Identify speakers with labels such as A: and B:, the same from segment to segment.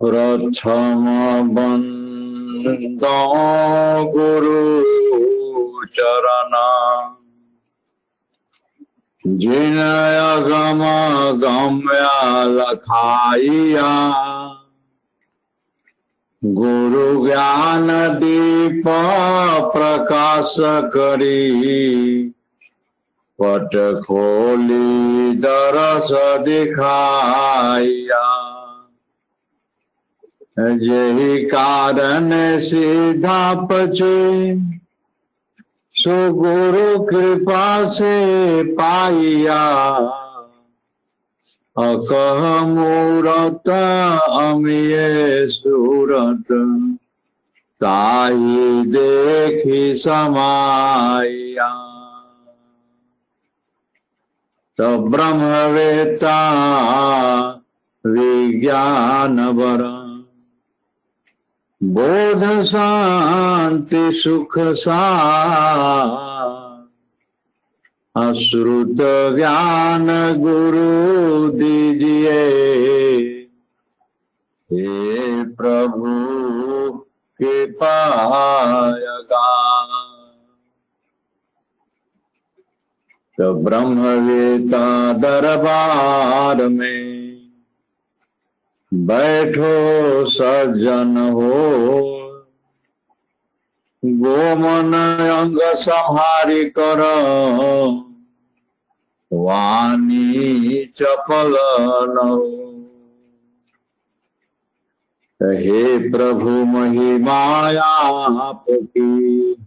A: प्रथम बंदो गुरु चरणा जिनय गम गम्य लखाइया गुरु ज्ञान दीप प्रकाश करी पट खोली दरस दिखाइया। यही कारण सीधा पचे। सो गुरु कृपा से पाइया। अकह मूरत अमिये सूरत। ताई देखी समाया तो ब्रह्म वेता विज्ञान वर बोध शांति सुख सा अश्रुत ज्ञान गुरु दीजिए हे प्रभु के तो ब्रह्मवेता दरबार में बैठो सज्जन हो। गोमन अंग संहारी कर। वाणी चपल न हे प्रभु महिमाया आपकी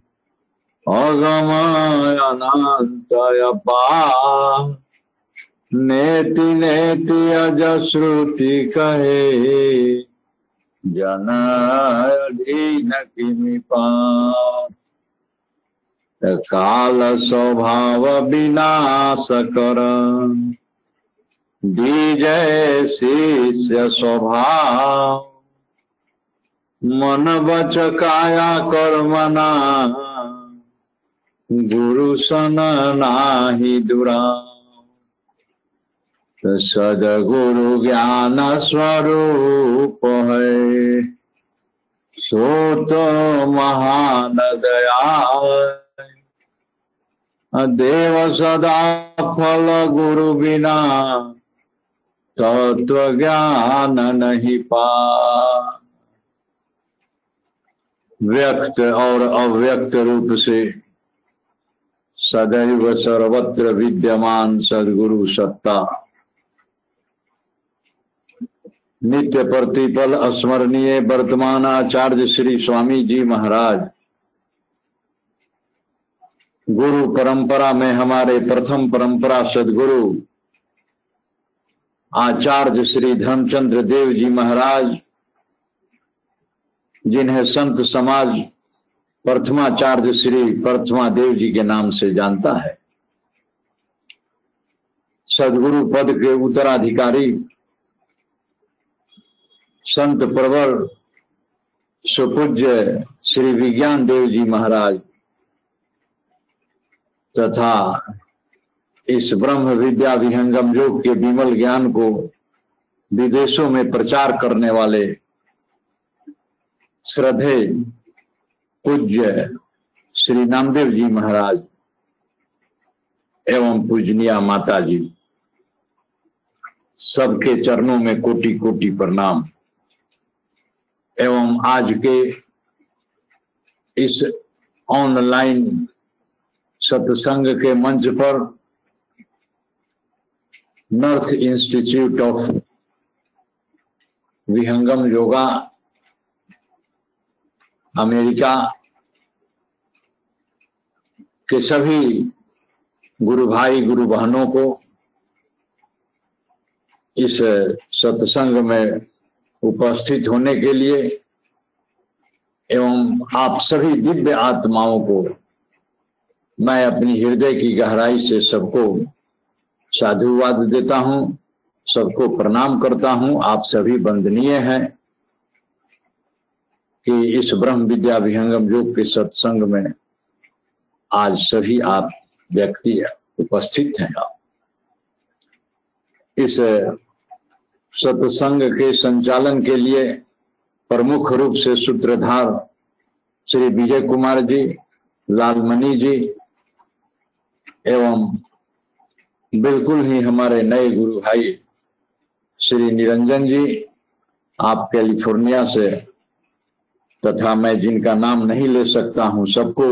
A: अगम अनंत अपा नेति नेति अज श्रुति कहे जन अधीन किमि काल स्वभाव। विनाश कर दीजय शिष्य स्वभाव मन बच काया कर्मना गुरु सन नाही दुरा सद गुरु ज्ञान स्वरूप है। सो तो महान दया देव सदा फल गुरु बिना तत्व ज्ञान नहीं पा। व्यक्त और अव्यक्त रूप से सदैव सर्वत्र विद्यमान सदगुरु सत्ता। नित्य प्रतिपल स्मरणीय वर्तमान आचार्य श्री स्वामी जी महाराज। गुरु परंपरा में हमारे प्रथम परंपरा सदगुरु आचार्य श्री धर्मचंद्र देव जी महाराज, जिन्हें संत समाज प्रथमाचार्य श्री प्रथमा देव जी के नाम से जानता है। सदगुरु पद के उत्तराधिकारी संत प्रवर सुपूज्य श्री विज्ञान देव जी महाराज तथा इस ब्रह्म विद्या विहंगम योग के विमल ज्ञान को विदेशों में प्रचार करने वाले श्रद्धे पूज्य श्री नामदेव जी महाराज एवं पूजनिया माता जी सबके चरणों में कोटि कोटि प्रणाम। एवं आज के इस ऑनलाइन सत्संग के मंच पर North Institute of Vihangam yoga, America के सभी गुरु भाई, गुरु बहनों को इस सत्संग में उपस्थित होने के लिए एवं आप सभी दिव्य आत्माओं को मैं अपनी हृदय की गहराई से सबको साधुवाद देता हूँ, सबको प्रणाम करता हूँ। आप सभी वंदनीय हैं कि इस ब्रह्म विद्या विहंगम योग के सत्संग में आज सभी आप व्यक्ति उपस्थित हैं आप। इस सत्संग के संचालन के लिए प्रमुख रूप से सूत्रधार श्री विजय कुमार जी, लालमणि जी, एवं बिल्कुल ही हमारे नए गुरु भाई श्री निरंजन जी, आप कैलिफ़ोर्निया से, तथा मैं जिनका नाम नहीं ले सकता हूँ, सबको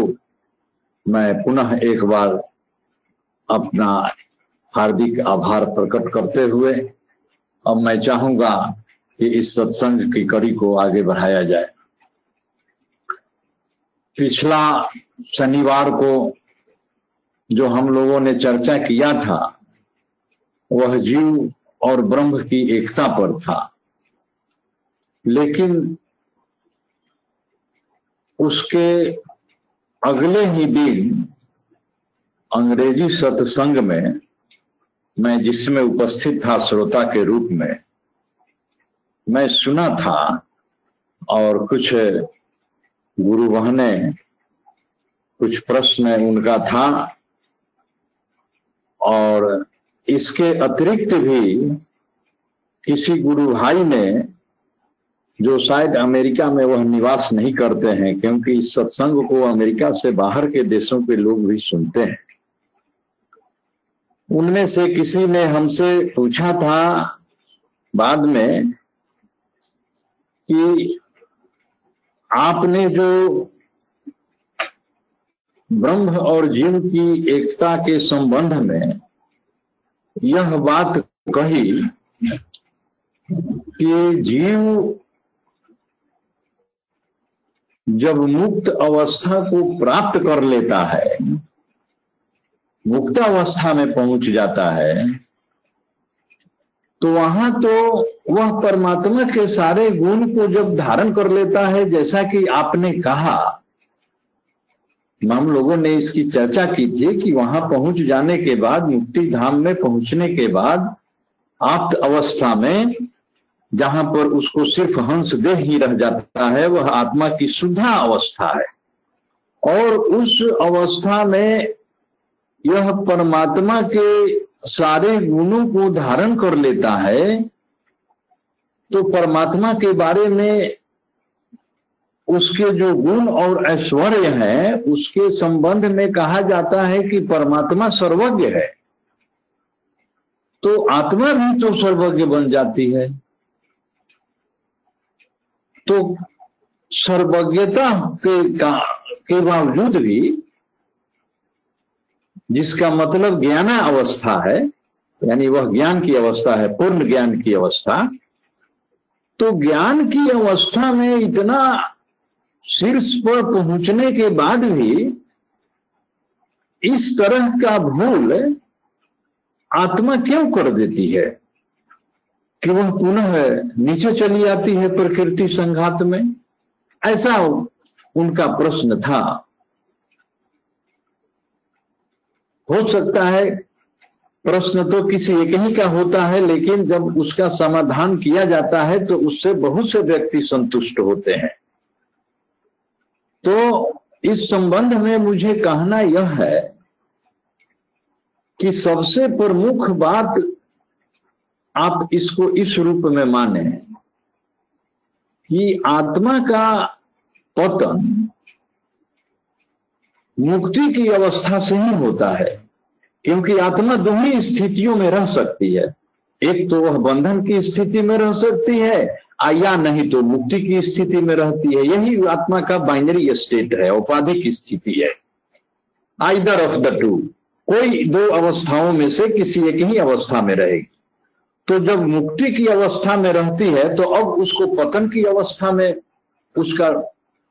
A: मैं पुनः एक बार अपना हार्दिक आभार प्रकट करते हुए अब मैं चाहूँगा कि इस सत्संग की कड़ी को आगे बढ़ाया जाए। पिछला शनिवार को जो हम लोगों ने चर्चा किया था, वह जीव और ब्रह्म की एकता पर था। लेकिन उसके अगले ही दिन अंग्रेज़ी सत्संग में मैं जिसमें उपस्थित था श्रोता के रूप में, मैं सुना था और कुछ गुरु बहने कुछ प्रश्न उनका था और इसके अतिरिक्त भी किसी गुरु भाई ने जो शायद अमेरिका में वह निवास नहीं करते हैं, क्योंकि इस सत्संग को अमेरिका से बाहर के देशों के लोग भी सुनते हैं। उनमें से किसी ने हमसे पूछा था बाद में कि आपने जो ब्रह्म और जीव की एकता के संबंध में यह बात कही कि जीव जब मुक्त अवस्था को प्राप्त कर लेता है, मुक्त अवस्था में पहुँच जाता है तो वहाँ तो वह परमात्मा के सारे गुण को जब धारण कर लेता है, जैसा कि आपने कहा, हम लोगों ने इसकी चर्चा की थी कि वहाँ पहुँच जाने के बाद, मुक्ति धाम में पहुँचने के बाद, आप्त अवस्था में जहाँ पर उसको सिर्फ़ हंस देह ही रह जाता है, वह आत्मा की शुद्धा अवस्था है। और उस अवस्था में यह परमात्मा के सारे गुणों को धारण कर लेता है तो परमात्मा के बारे में उसके जो गुण और ऐश्वर्य है, उसके संबंध में कहा जाता है कि परमात्मा सर्वज्ञ है। तो आत्मा भी तो सर्वज्ञ बन जाती है। तो सर्वज्ञता के के बावजूद भी, जिसका मतलब ज्ञान अवस्था है, यानी वह ज्ञान की अवस्था है, पूर्ण ज्ञान की अवस्था तो ज्ञान की अवस्था में इतना शीर्ष पर पहुँचने के बाद भी, इस तरह का भूल आत्मा क्यों कर देती है? कि वह पुनः नीचे चली आती है प्रकृति संघात में। ऐसा उनका प्रश्न था। हो सकता है प्रश्न तो किसी एक ही का होता है, लेकिन जब उसका समाधान किया जाता है तो उससे बहुत से व्यक्ति संतुष्ट होते हैं। तो इस संबंध में मुझे कहना यह है कि सबसे प्रमुख बात आप इसको इस रूप में माने कि आत्मा का पतन मुक्ति की अवस्था से ही होता है, क्योंकि आत्मा दोनों स्थितियों में रह सकती है। एक तो वह बंधन की स्थिति में रह सकती है या नहीं तो मुक्ति की स्थिति में रहती है। यही आत्मा का बाइनरी स्टेट है, औपाधिक स्थिति है। आइदर ऑफ़ द टू कोई दो अवस्थाओं में से किसी एक ही अवस्था में रहेगी। तो जब मुक्ति की अवस्था में रहती है तो अब उसको पतन की अवस्था में उसका,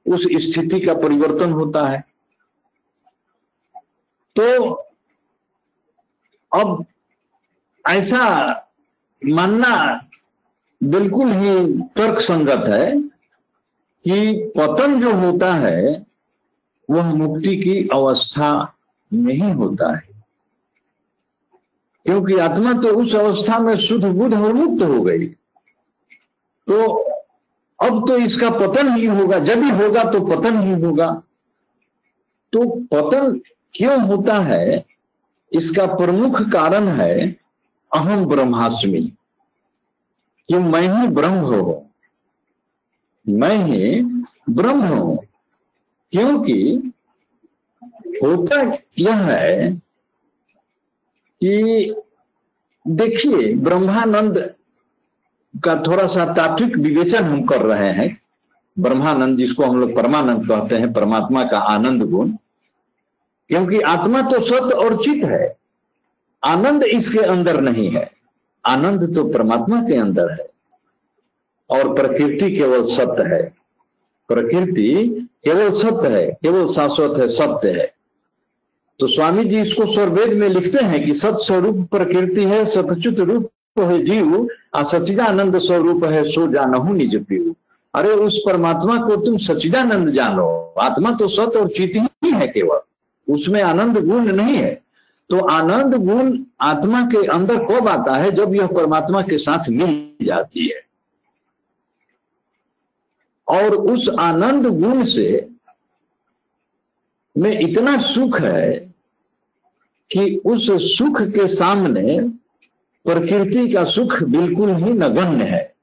A: उस स्थिति का परिवर्तन होता है। तो अब ऐसा मानना बिल्कुल ही तर्क संगत है कि पतन जो होता है, वह मुक्ति की अवस्था नहीं होता है। क्योंकि आत्मा तो उस अवस्था में शुद्ध, बुद्ध और मुक्त हो गई। तो अब तो इसका पतन ही होगा। यदि होगा तो पतन ही होगा। तो पतन क्यों होता है? इसका प्रमुख कारण है अहम ब्रह्मास्मि। कि मैं ही ब्रह्म हो। मैं ही ब्रह्म हूँ। क्योंकि होता यह है कि देखिए, ब्रह्मानंद का थोड़ा सा तात्विक विवेचन हम कर रहे हैं। ब्रह्मानंद जिसको हम लोग परमानंद कहते हैं, परमात्मा का आनंद गुण। क्योंकि आत्मा तो सत्य और चित है। आनंद इसके अंदर नहीं है। आनंद तो परमात्मा के अंदर है। और प्रकृति केवल सत्य है। प्रकृति केवल सत्य है, केवल शाश्वत है, सत्य है। तो स्वामी जी इसको स्वरवेद में लिखते हैं कि सत स्वरूप प्रकृति है सतचुत रूप है जीव, आ सचिदानंद स्वरूप है, सो जानहु निज पीऊ अरे उस परमात्मा को तुम सचिदानंद जानो। आत्मा तो सत और चित ही है केवल। उसमें आनंद गुण नहीं है। तो आनंद गुण आत्मा के अंदर कब आता है? जब यह परमात्मा के साथ मिल जाती है। और उस आनंद गुण से में इतना सुख है कि उस सुख के सामने प्रकृति का सुख बिल्कुल ही नगण्य है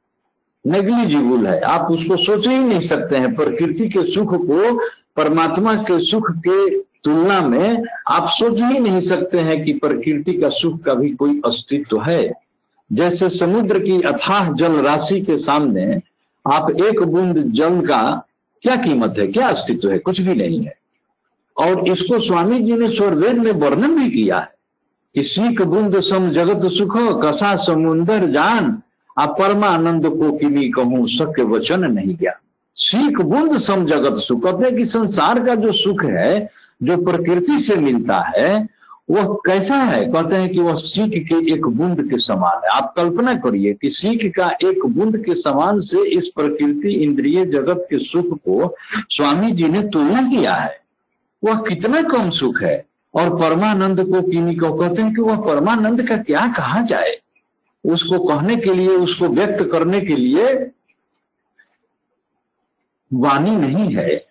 A: नेग्लिजिबल है। आप उसको सोच ही नहीं सकते हैं। प्रकृति के सुख को, परमात्मा के सुख के तुलना में आप सोच ही नहीं सकते हैं कि प्रकृति का सुख का भी कोई अस्तित्व है। जैसे समुद्र की अथाह जल राशि के सामने आप एक बूंद जल का क्या कीमत है? क्या अस्तित्व है? कुछ भी नहीं है। और इसको स्वामी जी ने स्वरवेद में वर्णन भी किया है कि सीख बूंद सम जगत सुख, कसा समुंदर जान। आ परमानंद को किनी कहूँ, सत्य वचन नहीं गया सीख बूंद सम जगत सुख कहते कि संसार का जो सुख है, जो प्रकृति से मिलता है, वह कैसा है? कहते हैं कि वह सीख के एक बूंद के समान है। आप कल्पना करिए कि सीख का एक बूंद के समान से इस प्रकृति, इंद्रिय जगत के सुख को स्वामी जी ने तुलना किया है। वह कितना कम सुख है। और परमानंद को किन्हीं को कहते हैं कि वह परमानंद का क्या कहा जाए? उसको कहने के लिए, उसको व्यक्त करने के लिए वाणी नहीं है।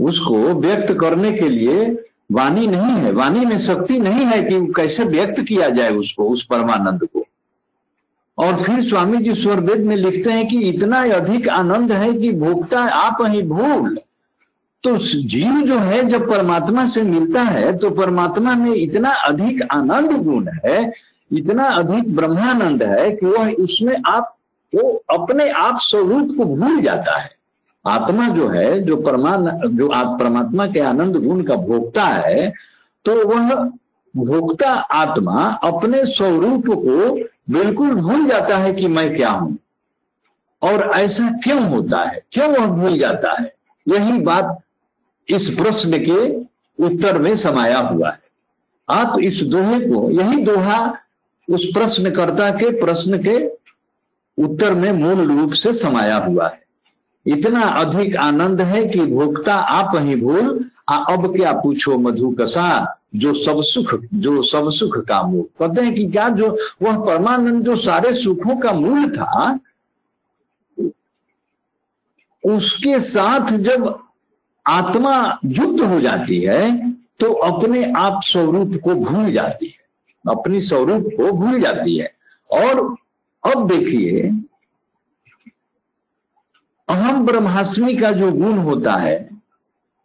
A: उसको व्यक्त करने के लिए वाणी नहीं है। वाणी में शक्ति नहीं है कि कैसे व्यक्त किया जाए उसको, उस परमानंद को। और फिर स्वामी जी स्वरवेद में लिखते हैं कि इतना अधिक आनंद है कि भोगता आप ही भूल। तो जीव जो है, जब परमात्मा से मिलता है तो परमात्मा में इतना अधिक आनंद गुण है, इतना अधिक ब्रह्मानंद है कि वह उसमें आप, वो अपने आप स्वरूप को भूल जाता है। आत्मा जो है, जो परमान, जो आप परमात्मा के आनंद गुण का भोगता है तो वह भोक्ता आत्मा अपने स्वरूप को बिल्कुल भूल जाता है कि मैं क्या हूँ। और ऐसा क्यों होता है? क्यों वह भूल जाता है? यही बात इस प्रश्न के उत्तर में समाया हुआ है। आप इस दोहे को, यही दोहा उस प्रश्नकर्ता के प्रश्न के उत्तर में मूल रूप से समाया हुआ है। इतना अधिक आनंद है कि भोक्ता आप ही भूल, आ, अब क्या पूछो मधु कसा जो सब सुख, जो सब सुख का मूल कहते हैं कि क्या जो, वह परमानंद जो सारे सुखों का मूल था, उसके साथ जब आत्मा युक्त हो जाती है तो अपने आप स्वरूप को भूल जाती है। अपनी स्वरूप को भूल जाती है। और अब देखिए, अहम ब्रह्मास्मि का जो गुण होता है,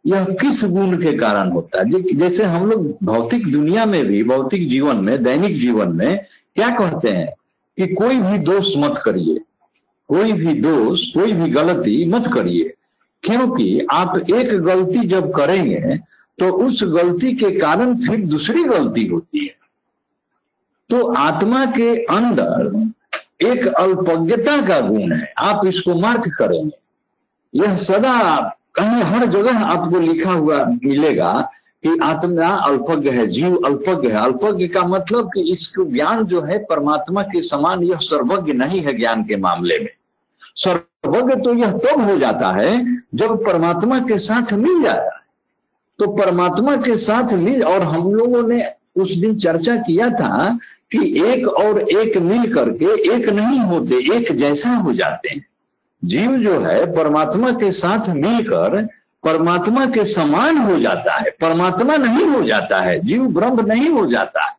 A: यह किस गुण के कारण होता है? जैसे हम लोग भौतिक दुनिया में भी, भौतिक जीवन में, दैनिक जीवन में क्या कहते हैं कि कोई भी दोष मत करिए। कोई भी दोष, कोई भी गलती मत करिए। क्योंकि आप एक गलती जब करेंगे तो उस गलती के कारण फिर दूसरी गलती होती है। तो आत्मा के अंदर एक अल्पज्ञता का गुण है। आप इसको मार्क करेंगे। यह सदा कहीं हर जगह आपको लिखा हुआ मिलेगा कि आत्मा अल्पज्ञ है, जीव अल्पज्ञ है। अल्पज्ञ का मतलब कि इसको ज्ञान जो है, परमात्मा के समान यह सर्वज्ञ नहीं है ज्ञान के मामले में। सर्वज्ञ तो यह तब हो जाता है जब परमात्मा के साथ मिल जाता है। तो परमात्मा के साथ मिल, और हम लोगों ने उस दिन चर्चा किया था कि एक और एक मिल करके एक नहीं होते, एक जैसा हो जाते हैं। जीव जो है, परमात्मा के साथ मिलकर परमात्मा के समान हो जाता है। परमात्मा नहीं हो जाता है, जीव ब्रह्म नहीं हो जाता है।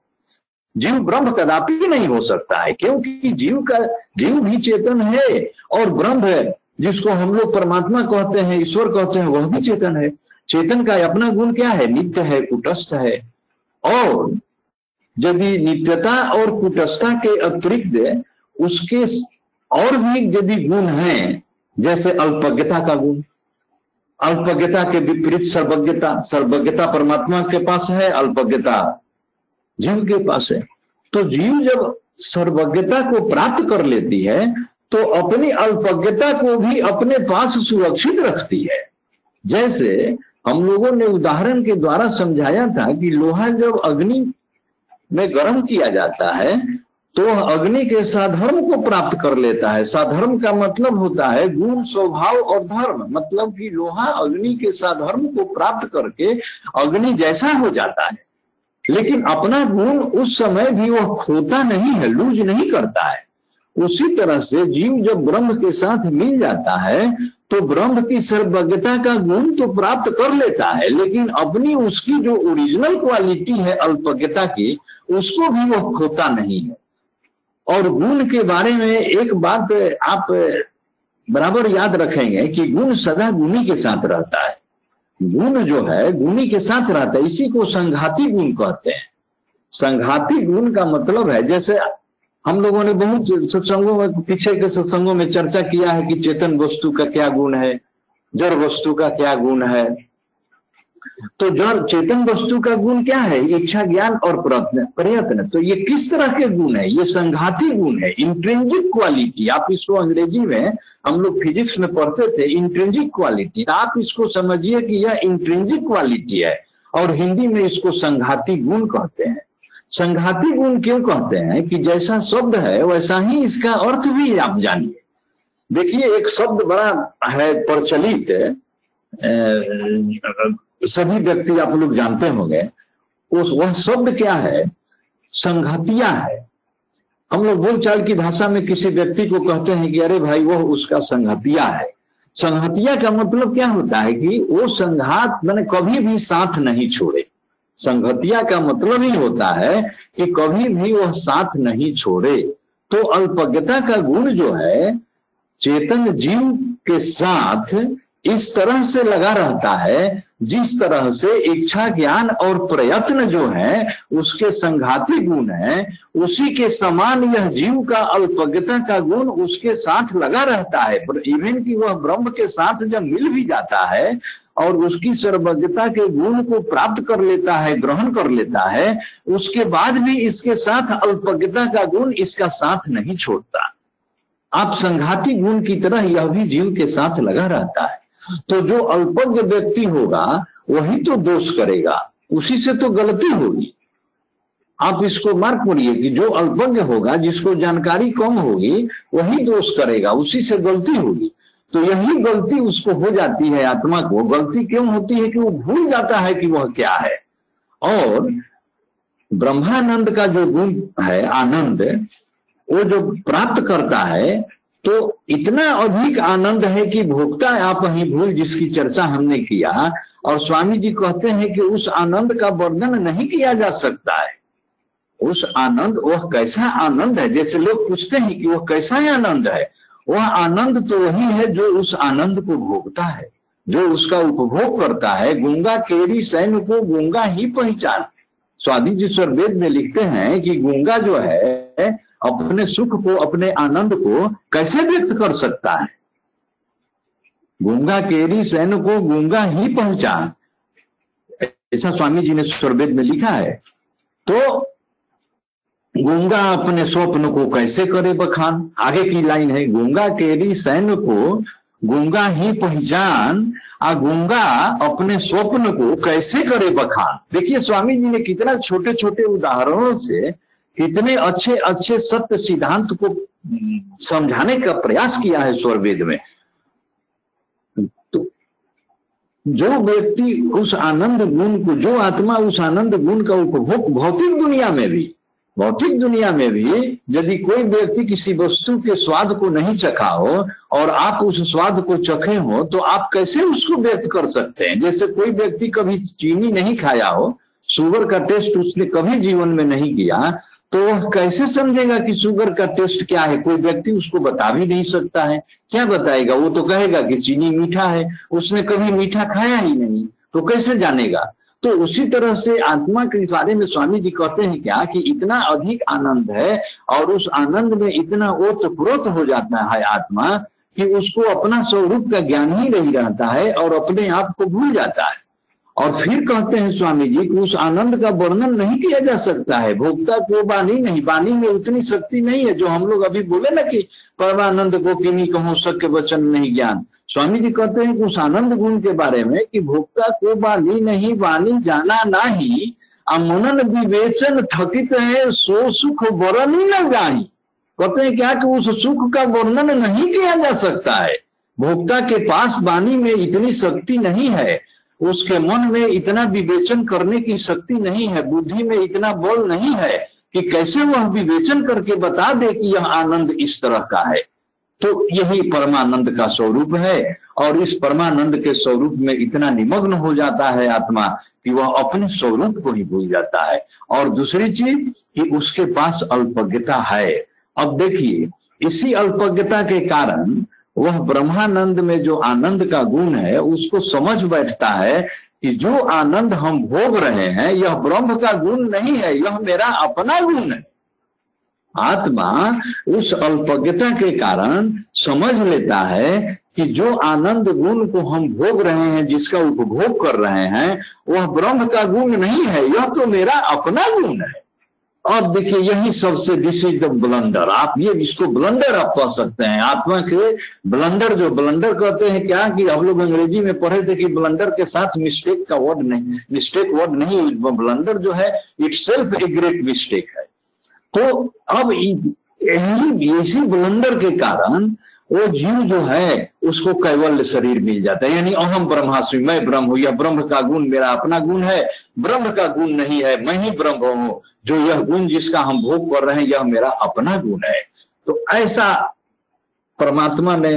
A: जीव ब्रह्म कदापि नहीं हो सकता है, क्योंकि जीव का, जीव भी चेतन है और ब्रह्म है, जिसको हम लोग परमात्मा कहते हैं, ईश्वर कहते हैं, वह भी चेतन है। चेतन का अपना गुण क्या है? नित्य है, कुटस्थ है। और यदि नित्यता और कुटस्थता के अतिरिक्त उसके और भी यदि गुण हैं, जैसे अल्पज्ञता का गुण, अल्पज्ञता के विपरीत सर्वज्ञता सर्वज्ञता परमात्मा के पास है, अल्पज्ञता जीव के पास है। तो जीव जब सर्वज्ञता को प्राप्त कर लेती है तो अपनी अल्पज्ञता को भी अपने पास सुरक्षित रखती है। जैसे हम लोगों ने उदाहरण के द्वारा समझाया था कि लोहा जब अग्नि में गर्म किया जाता है तो अग्नि के साधर्म को प्राप्त कर लेता है। साधर्म का मतलब होता है गुण स्वभाव और धर्म। मतलब कि लोहा अग्नि के साधर्म को प्राप्त करके अग्नि जैसा हो जाता है। लेकिन अपना गुण उस समय भी वह खोता नहीं है, लूज नहीं करता है। उसी तरह से जीव जब ब्रह्म के साथ मिल जाता है तो ब्रह्म की सर्वज्ञता का गुण तो प्राप्त कर लेता है, लेकिन अपनी उसकी जो ओरिजिनल क्वालिटी है अल्पज्ञता की, उसको भी वह खोता नहीं है। और गुण के बारे में एक बात आप बराबर याद रखेंगे कि गुण सदा गुणी के साथ रहता है। गुण जो है, गुणी के साथ रहता है, इसी को संघाती गुण कहते हैं। संघाती गुण का मतलब है, जैसे हम लोगों ने बहुत सत्संगों में, पीछे के सत्संगों में चर्चा किया है कि चेतन वस्तु का क्या गुण है, जड़ वस्तु का क्या गुण है। तो जड़, चेतन वस्तु का गुण क्या है? इच्छा, ज्ञान और प्रयत्न प्रयत्न। तो ये किस तरह के गुण है? ये संघाती गुण है इंट्रेंजिक क्वालिटी आप इसको अंग्रेज़ी में, हम लोग फिजिक्स में पढ़ते थे इंट्रेंजिक क्वालिटी आप इसको समझिए कि यह इंट्रेंजिक क्वालिटी है, और हिंदी में इसको संघाती गुण कहते हैं। संघाती गुण क्यों कहते हैं कि जैसा शब्द है, वैसा ही इसका अर्थ भी आप जानिए। देखिए, एक शब्द बड़ा है, प्रचलित सभी व्यक्ति आप लोग जानते होंगे। उस, वह शब्द क्या है? संघातिया है। हम लोग बोलचाल की भाषा में किसी व्यक्ति को कहते हैं कि, अरे भाई, वह उसका संघातिया है। संघातिया का मतलब क्या होता है कि वो संघात, मैंने कभी भी साथ नहीं छोड़े। संगतिया का मतलब ही होता है कि कभी भी वह साथ नहीं छोड़े। तो अल्पज्ञता का गुण जो है, चेतन जीव के साथ इस तरह से लगा रहता है, जिस तरह से इच्छा ज्ञान और प्रयत्न जो है, उसके संघाती गुण है, उसी के समान यह जीव का अल्पज्ञता का गुण उसके साथ लगा रहता है। इवन कि वह ब्रह्म के साथ जब मिल भी जाता है और उसकी सर्वज्ञता के गुण को प्राप्त कर लेता है, ग्रहण कर लेता है, उसके बाद भी इसके साथ अल्पज्ञता का गुण इसका साथ नहीं छोड़ता। आप संघाती गुण की तरह यह भी जीव के साथ लगा रहता है। तो जो अल्पज्ञ व्यक्ति होगा, वही तो दोष करेगा। उसी से तो गलती होगी। आप इसको मार्क करिए कि जो अल्पज्ञ होगा, जिसको जानकारी कम होगी, वही दोष करेगा। उसी से गलती होगी। तो यही गलती उसको हो जाती है, आत्मा को। गलती क्यों होती है कि वो भूल जाता है कि वह क्या है? और ब्रह्मानंद का जो गुण है, आनंद, वो जो प्राप्त करता है तो इतना अधिक आनंद है कि भोक्ता आप ही भूल जिसकी चर्चा हमने किया। और स्वामी जी कहते हैं कि उस आनंद का वर्णन नहीं किया जा सकता है। उस आनंद, वह कैसा आनंद है? जैसे लोग पूछते हैं कि वह कैसा आनंद है? वह आनंद तो वही है जो उस आनंद को भोगता है, जो उसका उपभोग करता है। गुंगा केरी सैन को गुंगा ही पहचान। स्वादी जी वेद में लिखते हैं कि गुंगा जो है, अपने सुख को, अपने आनंद को कैसे व्यक्त कर सकता है? गुंगा केरी सैन को गुंगा ही पहचान। ऐसा स्वामी जी ने स्वर्वेद में लिखा है। तो गूँगा अपने स्वप्न को कैसे करे बखान? आगे की लाइन है, गूँगा केरी सैन्य को गूँगा ही पहचान, आ गूँगा अपने स्वप्न को कैसे करे बखान? देखिए, स्वामी जी ने कितना छोटे छोटे उदाहरणों से कितने अच्छे अच्छे सत्य सिद्धांत को समझाने का प्रयास किया है स्वर वेद में। तो जो व्यक्ति उस आनंद गुण को, जो आत्मा उस आनंद गुण का उपभोग भौतिक दुनिया में भी भौतिक दुनिया में भी यदि कोई व्यक्ति किसी वस्तु के स्वाद को नहीं चखा हो और आप उस स्वाद को चखे हो तो आप कैसे उसको व्यक्त कर सकते हैं? जैसे कोई व्यक्ति कभी चीनी नहीं खाया हो, शुगर का टेस्ट उसने कभी जीवन में नहीं किया तो वह कैसे समझेगा कि शुगर का टेस्ट क्या है? कोई व्यक्ति उसको बता भी नहीं सकता है। क्या बताएगा? वो तो कहेगा कि चीनी मीठा है। उसने कभी मीठा खाया ही नहीं तो कैसे जानेगा? तो उसी तरह से आत्मा के बारे में स्वामी जी कहते हैं क्या कि इतना अधिक आनंद है और उस आनंद में इतना ओत प्रोत हो जाता है आत्मा कि उसको अपना स्वरूप का ज्ञान ही नहीं रहता है और अपने आप को भूल जाता है। और फिर कहते हैं स्वामी जी कि उस आनंद का वर्णन नहीं किया जा सकता है। भोक्ता को बानी नहीं बानी में उतनी शक्ति नहीं है जो हम लोग अभी बोले ना कि परमानंद को किन्हीं कहो सत्य वचन नहीं ज्ञान। स्वामी जी कहते हैं उस आनंद गुण के बारे में कि भोक्ता को बानी नहीं बानी जाना नहीं, अमनन विवेचन थकित है, सो सुख वरण ही न जाही। कहते हैं क्या कि उस सुख का वर्णन नहीं किया जा सकता है। भोक्ता के पास वाणी में इतनी शक्ति नहीं है उसके मन में इतना विवेचन करने की शक्ति नहीं है, बुद्धि में इतना बल नहीं है कि कैसे वह विवेचन करके बता दे कि यह आनंद इस तरह का है। तो यही परमानंद का स्वरूप है और इस परमानंद के स्वरूप में इतना निमग्न हो जाता है आत्मा कि वह अपने स्वरूप को ही भूल जाता है। और दूसरी चीज़ कि उसके पास अल्पज्ञता है। अब देखिए, इसी अल्पज्ञता के कारण वह ब्रह्मानंद में जो आनंद का गुण है, उसको समझ बैठता है कि जो आनंद हम भोग रहे हैं, यह ब्रह्म का गुण नहीं है, यह मेरा अपना गुण है। आत्मा उस अल्पज्ञता के कारण समझ लेता है कि जो आनंद गुण को हम भोग रहे हैं, जिसका उपभोग कर रहे हैं, वह ब्रह्म का गुण नहीं है, यह तो मेरा अपना गुण है। और देखिए, यही सबसे दिस इज़ द ब्लंडर, आप ये इसको ब्लंडर आप कह सकते हैं। आत्मा के ब्लंडर जो ब्लंडर कहते हैं, क्या कि हम लोग अंग्रेज़ी में पढ़े थे कि ब्लंडर के साथ मिस्टेक का वर्ड नहीं मिस्टेक वर्ड नहीं ब्लंडर जो है itself a great mistake है। तो अब इसी ब्लंडर के कारण, वो जीव जो है, उसको कैवल्य शरीर मिल जाता है। यानी अहम ब्रह्मास्मि, मैं ब्रह्म हूँ या ब्रह्म का गुण मेरा अपना गुण है ब्रह्म का गुण नहीं है, मैं ही ब्रह्म हूँ। जो यह गुण जिसका हम भोग कर रहे हैं, यह मेरा अपना गुण है। तो ऐसा परमात्मा ने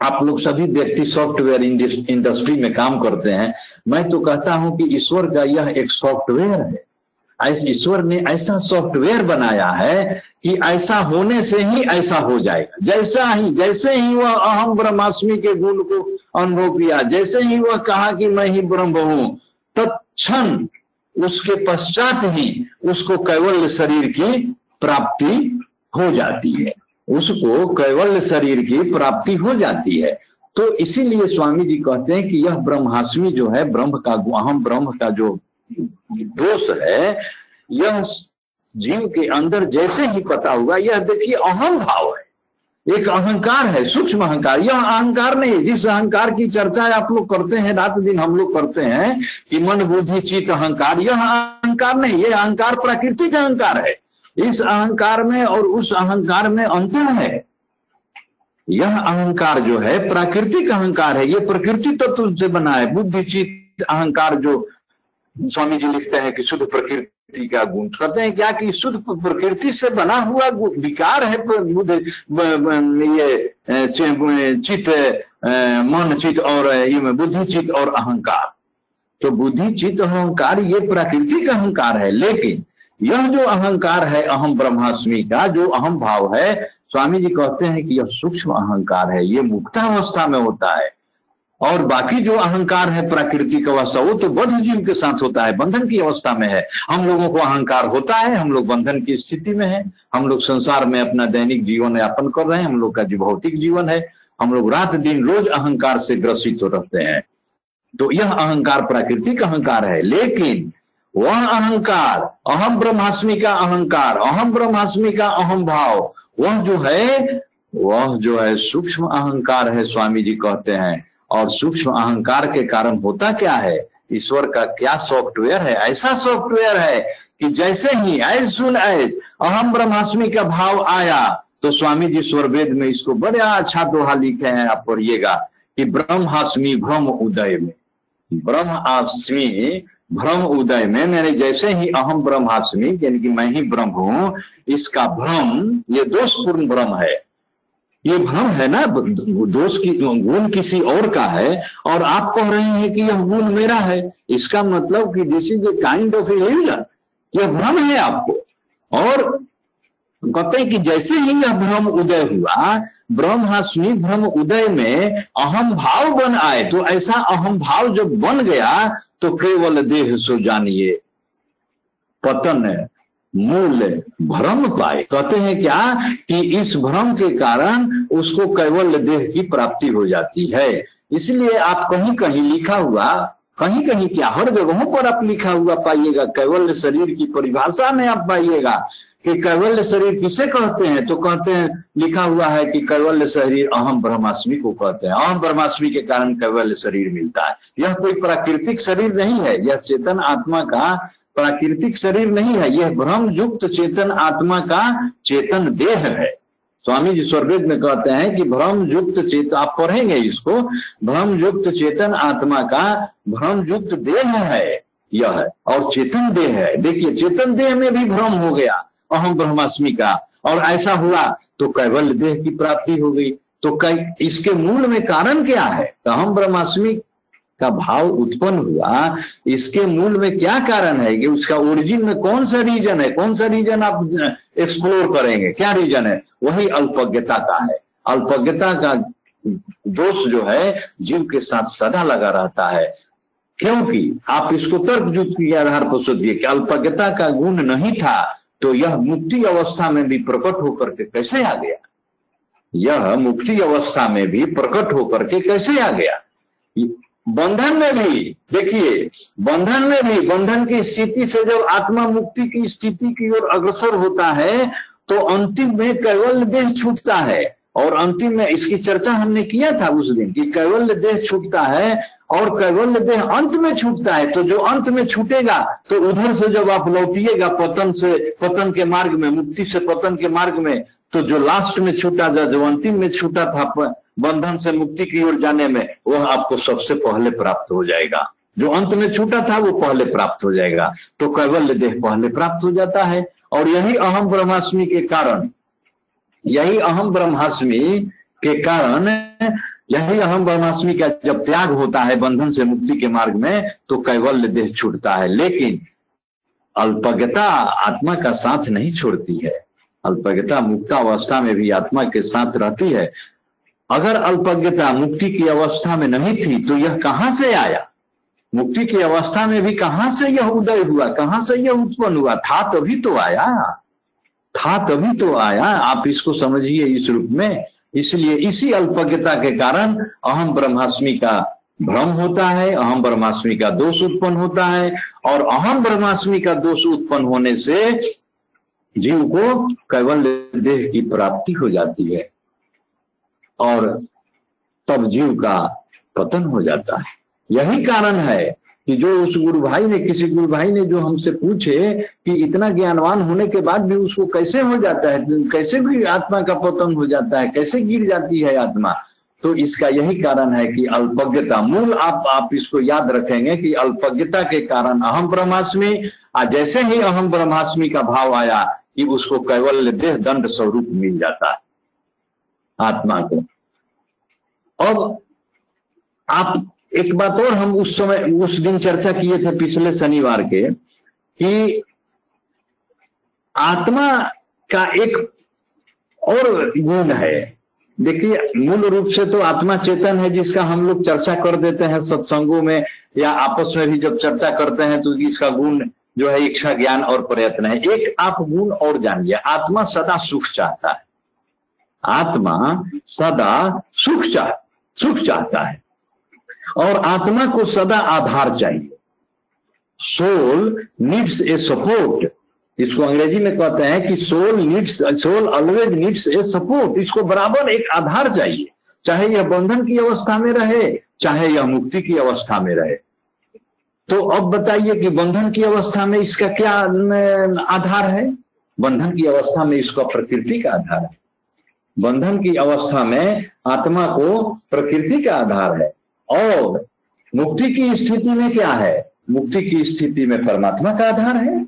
A: आप लोग सभी व्यक्ति सॉफ्टवेयर इंडस्ट्री में काम करते हैं। मैं तो कहता हूँ कि ईश्वर का यह एक सॉफ्टवेयर है। ईश्वर ने ऐसा सॉफ्टवेयर बनाया है कि ऐसा होने से ही ऐसा हो जाएगा। जैसा ही, जैसे ही वह अहम ब्रह्मास्मि के गुण को अनुभव किया, जैसे ही वह कहा कि मैं ही ब्रह्म हूँ तत्क्षण उसके पश्चात ही उसको कैवल्य शरीर की प्राप्ति हो जाती है। उसको कैवल्य शरीर की प्राप्ति हो जाती है। तो इसीलिए स्वामी जी कहते हैं कि यह ब्रह्मास्मि जो है, ब्रह्म का अहम ब्रह्म का जो दोष है, यह जीव के अंदर जैसे ही पता होगा, यह देखिए अहम भाव है। एक अहंकार है, सूक्ष्म अहंकार। यह अहंकार नहीं, जिस अहंकार की चर्चा आप लोग करते हैं, रात दिन हम लोग करते हैं, कि मन, बुद्धि चित अहंकार, यह अहंकार नहीं यह अहंकार प्राकृतिक अहंकार है। इस अहंकार में और उस अहंकार में अंतर है। यह अहंकार जो है, प्राकृतिक अहंकार है। यह प्रकृति तत्व तो से बना है। बुद्धि चित अहंकार जो स्वामी जी लिखते हैं कि शुद्ध प्रकृति का गुण। कहते हैं क्या कि शुद्ध प्रकृति से बना हुआ विकार है बुद्ध ये चित मन चित और ये बुद्धि चित और अहंकार। तो बुद्धि चित अहंकार, ये प्राकृतिक अहंकार है, लेकिन यह जो अहंकार है, अहम ब्रह्मास्मि का जो अहम भाव है, स्वामी जी कहते हैं कि यह सूक्ष्म अहंकार है, ये मुक्तावस्था में होता है। और बाकी जो अहंकार है प्राकृतिक अवस्था वो तो बद्ध जीव के साथ होता है, बंधन की अवस्था में है। हम लोगों को अहंकार होता है, हम लोग बंधन की स्थिति में है, हम लोग संसार में अपना दैनिक जीवन यापन कर रहे हैं, हम लोग का जो भौतिक जीवन है, हम लोग रात दिन रोज अहंकार से ग्रसित हो रहते हैं। तो यह अहंकार प्राकृतिक अहंकार है, लेकिन वह अहंकार, अहम ब्रह्मास्मि का अहंकार, अहम ब्रह्मास्मि का अहम भाव, वह जो है, वह जो है सूक्ष्म अहंकार है, स्वामी जी कहते हैं। और सूक्ष्म अहंकार के कारण होता क्या है? ईश्वर का क्या सॉफ्टवेयर है? ऐसा सॉफ्टवेयर है कि जैसे ही एज सुन एज अहम ब्रह्मास्मि का भाव आया तो स्वामी जी स्वरवेद में इसको बड़े अच्छा दोहा लिखे हैं, आप पढ़िएगा कि ब्रह्मास्मि ब्रह्म उदय में। ब्रह्मास्मि भ्रम उदय में, मैंने जैसे ही अहम ब्रह्मास्मि, यानी कि मैं ही ब्रह्म हूँ, इसका भ्रम, ये दोषपूर्ण भ्रम है। ये भ्रम है ना? दोष की गुण किसी और का है और आप कह रहे हैं कि यह गुण मेरा है। इसका मतलब कि this is a kind of illusion यह भ्रम है आपको। और कहते हैं कि जैसे ही यह भ्रम उदय हुआ ब्रह्म ब्रह्मास्मि भ्रम उदय में अहम भाव बन आए। तो ऐसा अहम भाव जब बन गया तो केवल देह सो जानिए। पतन मूल भ्रम पाए। कहते हैं क्या कि इस भ्रम के कारण उसको केवल देह की प्राप्ति हो जाती है। इसलिए आप कहीं कहीं लिखा हुआ कहीं कहीं क्या, हर जगहों पर आप लिखा हुआ पाइएगा। कैवल्य शरीर की परिभाषा में आप पाइएगा कि कैवल्य शरीर किसे कहते हैं? तो कहते हैं, लिखा हुआ है कि कैवल्य शरीर अहम ब्रह्मास्मि को कहते हैं। अहम ब्रह्मास्मि के कारण कैवल्य शरीर मिलता है। यह कोई प्राकृतिक शरीर नहीं है। यह चेतन आत्मा का प्राकृतिक शरीर नहीं है, यह भ्रम युक्त चेतन आत्मा का चेतन देह है। स्वामी जी स्वर्वेद में कहते हैं कि भ्रम युक्त चेतन आप पढ़ेंगे इसको भ्रम युक्त चेतन आत्मा का भ्रम युक्त देह है, यह है, और चेतन देह है। देखिए, चेतन देह में भी भ्रम हो गया अहम ब्रह्मास्मि का, और ऐसा हुआ तो कैवल्य देह की प्राप्ति हो गई। तो कई इसके मूल में कारण क्या है? अहम ब्रह्मास्मि का भाव उत्पन्न हुआ, इसके मूल में क्या कारण है कि उसका ओरिजिन में कौन सा रीजन है? कौन सा रीजन आप एक्सप्लोर करेंगे? क्या रीजन है? वही अल्पज्ञता का है। अल्पज्ञता का दोष जो है, जीव के साथ सदा लगा रहता है। क्योंकि आप इसको तर्क युक्त के आधार पर सोचिए कि अल्पज्ञता का गुण नहीं था तो यह मुक्ति अवस्था में भी प्रकट होकर के कैसे आ गया? यह मुक्ति अवस्था में भी प्रकट होकर के कैसे आ गया? बंधन में भी, देखिए, बंधन में भी, बंधन की स्थिति से जब आत्मा मुक्ति की स्थिति की ओर अग्रसर होता है तो अंतिम में केवल देह छूटता है। और अंतिम में इसकी चर्चा हमने किया था उस दिन कि केवल देह छूटता है और कैवल्य देह अंत में छूटता है तो जो अंत में छूटेगा तो उधर से जब आप लौटिएगा पतन से, पतन के मार्ग में, मुक्ति से पतन के मार्ग में तो जो लास्ट में छूटा था, जो अंतिम में छूटा था बंधन से मुक्ति की ओर जाने में, वह आपको सबसे पहले प्राप्त हो जाएगा। जो अंत में छूटा था, वो पहले प्राप्त हो जाएगा। तो कैवल्य देह पहले प्राप्त हो जाता है। और यही अहम ब्रह्मास्मि के कारण, यही अहम ब्रह्मास्मि के कारण यही अहम ब्रह्मास्मि का जब त्याग होता है बंधन से मुक्ति के मार्ग में तो कैवल्य देह छूटता है। लेकिन अल्पज्ञता आत्मा का साथ नहीं छोड़ती है। अल्पज्ञता मुक्तावस्था में भी आत्मा के साथ रहती है। अगर अल्पज्ञता मुक्ति की अवस्था में नहीं थी तो यह कहाँ से आया? मुक्ति की अवस्था में भी कहाँ से यह उदय हुआ? कहाँ से यह उत्पन्न हुआ? था तभी तो आया। था तभी तो आया। आप इसको समझिए इस रूप में। इसलिए इसी अल्पज्ञता के कारण अहम ब्रह्मास्मि का भ्रम होता है, अहम ब्रह्मास्मि का दोष उत्पन्न होता है और अहम ब्रह्मास्मि का दोष उत्पन्न होने से जीव को केवल देह की प्राप्ति हो जाती है और तब जीव का पतन हो जाता है। यही कारण है कि जो उस गुरु भाई ने, किसी गुरु भाई ने जो हमसे पूछे कि इतना ज्ञानवान होने के बाद भी उसको कैसे हो जाता है, कैसे भी आत्मा का पतन हो जाता है, कैसे गिर जाती है आत्मा। तो इसका यही कारण है कि अल्पज्ञता, मूल आप आप इसको याद रखेंगे कि अल्पज्ञता के कारण अहम ब्रह्मास्मि जैसे ही अहम ब्रह्मास्मि का भाव आया कि उसको कैवल्य देह दंड स्वरूप मिल जाता है आत्मा को। अब आप एक बात और हम उस समय, उस दिन चर्चा किए थे पिछले शनिवार के कि आत्मा का एक और गुण है। देखिए, मूल रूप से तो आत्मा चेतन है जिसका हम लोग चर्चा कर देते हैं सत्संगों में या आपस में भी जब चर्चा करते हैं तो इसका गुण जो है इच्छा, ज्ञान और प्रयत्न है। एक आप गुण और जानिए, आत्मा सदा सुख चाहता है। आत्मा सदा सुख चाह, सुख चाहता है। और आत्मा को सदा आधार चाहिए। सोल नीड्स ए सपोर्ट इसको अंग्रेज़ी में कहते हैं कि soul needs soul always needs a support इसको बराबर एक आधार चाहिए। चाहे यह बंधन की अवस्था में रहे, चाहे यह मुक्ति की अवस्था में रहे। तो अब बताइए कि बंधन की अवस्था में इसका क्या आधार है? बंधन की अवस्था में इसका प्रकृति का आधार है। बंधन की अवस्था में आत्मा को प्रकृति का आधार है। और मुक्ति की स्थिति में क्या है? मुक्ति की स्थिति में परमात्मा का आधार है।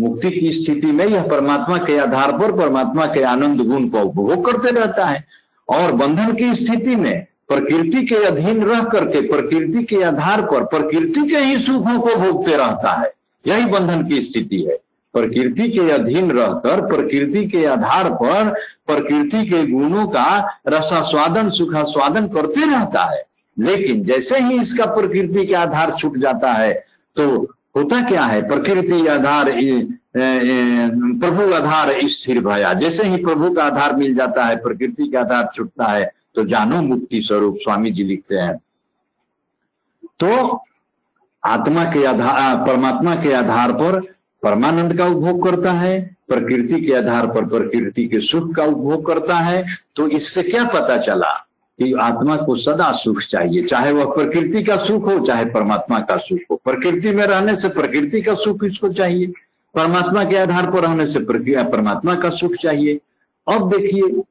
A: मुक्ति की स्थिति में यह परमात्मा के आधार पर परमात्मा के आनंद गुण को उपभोग करते रहता है। और बंधन की स्थिति में प्रकृति के अधीन रह करके प्रकृति के आधार पर प्रकृति के ही सुखों को भोगते रहता है। यही बंधन की स्थिति है। प्रकृति के अधीन रहकर प्रकृति के आधार पर प्रकृति के गुणों का रसास्वादन, सुखास्वादन करते रहता है। लेकिन जैसे ही इसका प्रकृति के आधार छूट जाता है तो होता क्या है? प्रकृति आधार प्रभु आधार स्थिर भया। जैसे ही प्रभु का आधार मिल जाता है, प्रकृति का आधार छूटता है तो जानो मुक्ति स्वरूप स्वामी जी लिखते हैं। तो आत्मा के आधार परमात्मा के आधार पर परमानंद का उपभोग करता है, प्रकृति के आधार पर प्रकृति के सुख का उपभोग करता है तो इससे क्या पता चला? कि आत्मा को सदा सुख चाहिए, चाहे वह प्रकृति का सुख हो, चाहे परमात्मा का सुख हो। प्रकृति में रहने से प्रकृति का सुख इसको चाहिए? परमात्मा के आधार पर रहने से परमात्मा का सुख चाहिए। अब देखिए,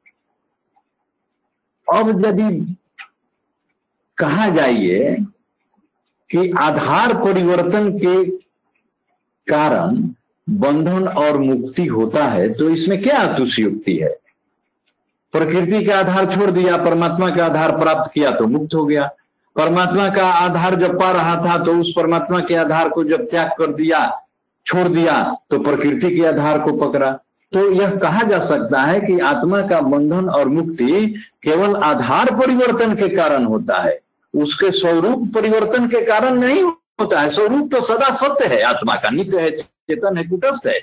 A: अब यदि कहा जाइए कि आधार परिवर्तन के कारण बंधन और मुक्ति होता है तो इसमें क्या अतुष्युक्ति है? प्रकृति का आधार छोड़ दिया, परमात्मा का आधार प्राप्त किया तो मुक्त हो गया। परमात्मा का आधार जब पा रहा था तो उस परमात्मा के आधार को जब त्याग कर दिया, छोड़ दिया तो प्रकृति के आधार को पकड़ा। तो यह कहा जा सकता है कि आत्मा का बंधन और मुक्ति केवल आधार परिवर्तन के कारण होता है। उसके स्वरूप परिवर्तन के कारण नहीं होता है। स्वरूप तो सदा सत्य है। आत्मा का नित्य है, चेतन है, कुटस्थ है।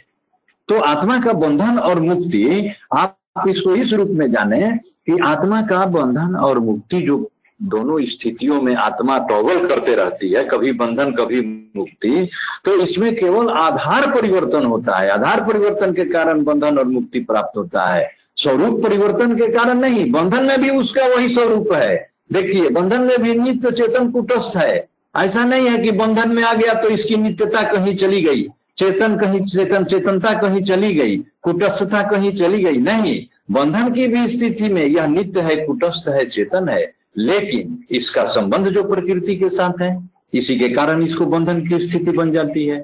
A: तो आत्मा का बंधन और मुक्ति आप इसको इस रूप में जाने कि आत्मा का बंधन और मुक्ति जो दोनों स्थितियों में आत्मा टॉगल करते रहती है, कभी बंधन, कभी मुक्ति तो इसमें केवल आधार परिवर्तन होता है। आधार परिवर्तन के कारण बंधन और मुक्ति प्राप्त होता है। स्वरूप परिवर्तन के कारण नहीं, बंधन में भी उसका वही स्वरूप है। देखिए, बंधन में भी नित्य चेतन कुटस्थ है। ऐसा नहीं है कि बंधन में आ गया तो इसकी नित्यता कहीं चली गई। चेतन कहीं, चेतन, चेतनता कहीं चली गई, कुटस्थता कहीं चली गई, नहीं। बंधन की भी स्थिति में यह नित्य है, कुटस्थ है, चेतन है, लेकिन इसका संबंध जो प्रकृति के साथ है, इसी के कारण इसको बंधन की स्थिति बन जाती है।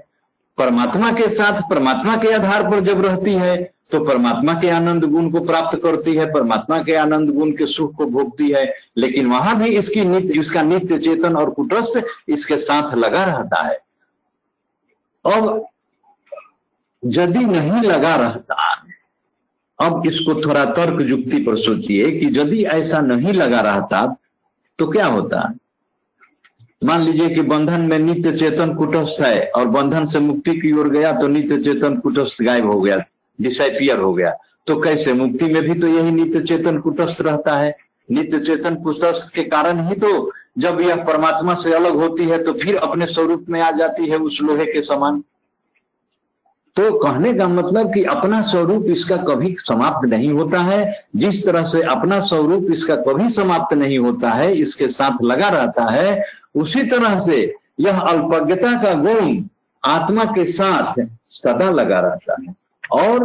A: परमात्मा के साथ, परमात्मा के आधार पर जब रहती है तो परमात्मा के आनंद गुण को प्राप्त करती है, परमात्मा के आनंद गुण के सुख को भोगती है, लेकिन वहाँ भी इसकी नित्य इसका नित्य चेतन और कुटस्थ इसके साथ लगा रहता है। अब यदि नहीं लगा रहता, अब इसको थोड़ा तर्क युक्ति पर सोचिए कि यदि ऐसा नहीं लगा रहता तो क्या होता? मान लीजिए कि बंधन में नित्य चेतन कुटस्थ है और बंधन से मुक्ति की ओर गया तो नित्य चेतन कुटस्थ गायब हो गया डिसाइपियर हो गया। तो कैसे? मुक्ति में भी तो यही नित्य चेतन कुटस्थ रहता है। नित्य चेतन कुटस्थ के कारण ही तो जब यह परमात्मा से अलग होती है तो फिर अपने स्वरूप में आ जाती है उस लोहे के समान। तो कहने का मतलब कि अपना स्वरूप इसका कभी समाप्त नहीं होता है। जिस तरह से अपना स्वरूप इसका कभी समाप्त नहीं होता है, इसके साथ लगा रहता है, उसी तरह से यह अल्पज्ञता का गुण आत्मा के साथ सदा लगा रहता है। और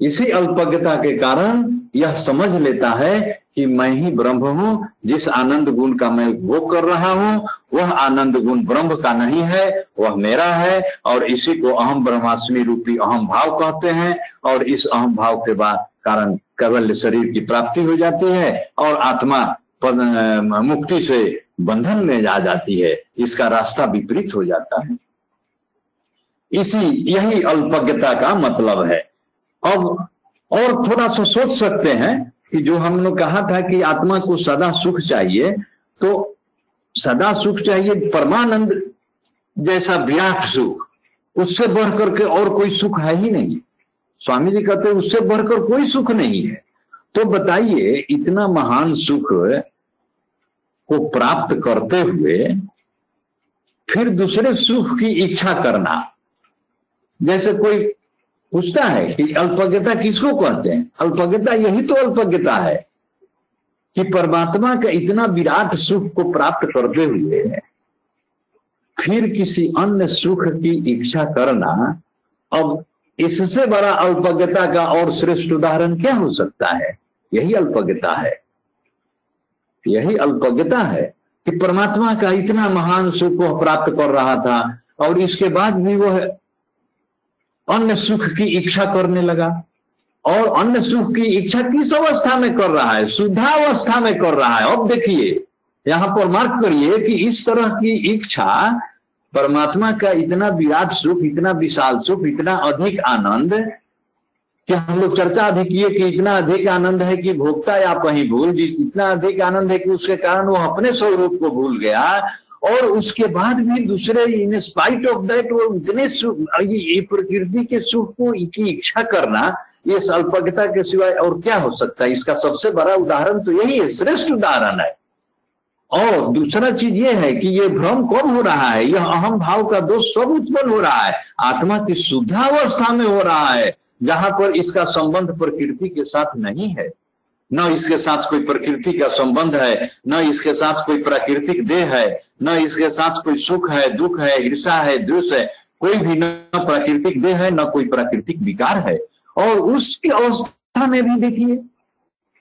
A: इसी अल्पज्ञता के कारण यह समझ लेता है कि मैं ही ब्रह्म हूँ, जिस आनंद गुण का मैं भोग कर रहा हूँ, वह आनंद गुण ब्रह्म का नहीं है, वह मेरा है, और इसी को अहम ब्रह्मास्मि रूपी अहम भाव कहते हैं, और इस अहम भाव के बाद कारण केवल शरीर की प्राप्ति हो जाती है, और आत्मा मुक्ति से बंधन में आ जाती है, इसका रास्ता विपरीत हो जाता है। इसी, यही अल्पज्ञता का मतलब है। अब और थोड़ा सा सोच सकते हैं कि जो हमने कहा था कि आत्मा को सदा सुख चाहिए तो सदा सुख चाहिए, परमानंद जैसा विराट सुख, उससे बढ़कर के और कोई सुख है ही नहीं। स्वामी जी कहते उससे बढ़कर कोई सुख नहीं है। तो बताइए, इतना महान सुख को प्राप्त करते हुए फिर दूसरे सुख की इच्छा करना, जैसे कोई पूछता है कि अल्पज्ञता किसको कहते हैं? अल्पज्ञता यही तो अल्पज्ञता है कि परमात्मा का इतना विराट सुख को प्राप्त करते हुए फिर किसी अन्य सुख की इच्छा करना, अब इससे बड़ा अल्पज्ञता का और श्रेष्ठ उदाहरण क्या हो सकता है? यही अल्पज्ञता है। यही अल्पज्ञता है कि परमात्मा का इतना महान सुख को प्राप्त कर रहा था और इसके बाद भी वह अन्य सुख की इच्छा करने लगा। और अन्य सुख की इच्छा किस अवस्था में कर रहा है? शुद्धावस्था में कर रहा है। अब देखिए, यहाँ पर मार्क करिए कि इस तरह की इच्छा परमात्मा का इतना विराट सुख, इतना विशाल सुख, इतना अधिक आनंद कि हम लोग चर्चा अभी किए कि इतना अधिक आनंद है कि भोक्ता या कहीं भूल जिस इतना अधिक आनंद है कि उसके कारण वो अपने स्वरूप को भूल गया और उसके बाद भी दूसरे इन स्पाइट ऑफ़ दैट वो इतने ये प्रकृति के सुख को, की इच्छा करना, ये अल्पज्ञता के सिवाय और क्या हो सकता है? इसका सबसे बड़ा उदाहरण तो यही है, श्रेष्ठ उदाहरण है। और दूसरा चीज़ ये है कि ये भ्रम कब हो रहा है? यह अहम भाव का दोष सब उत्पन्न हो रहा है। आत्मा की शुद्धावस्था में हो रहा है, जहाँ पर इसका संबंध प्रकृति के साथ नहीं है। न इसके साथ कोई प्रकृति का संबंध है, न इसके साथ कोई प्राकृतिक देह है, न इसके साथ कोई सुख है, दुख है ईर्षा है, द्वेष है, कोई भी न प्राकृतिक देह है, न कोई प्राकृतिक विकार है। और उसकी अवस्था में भी देखिए,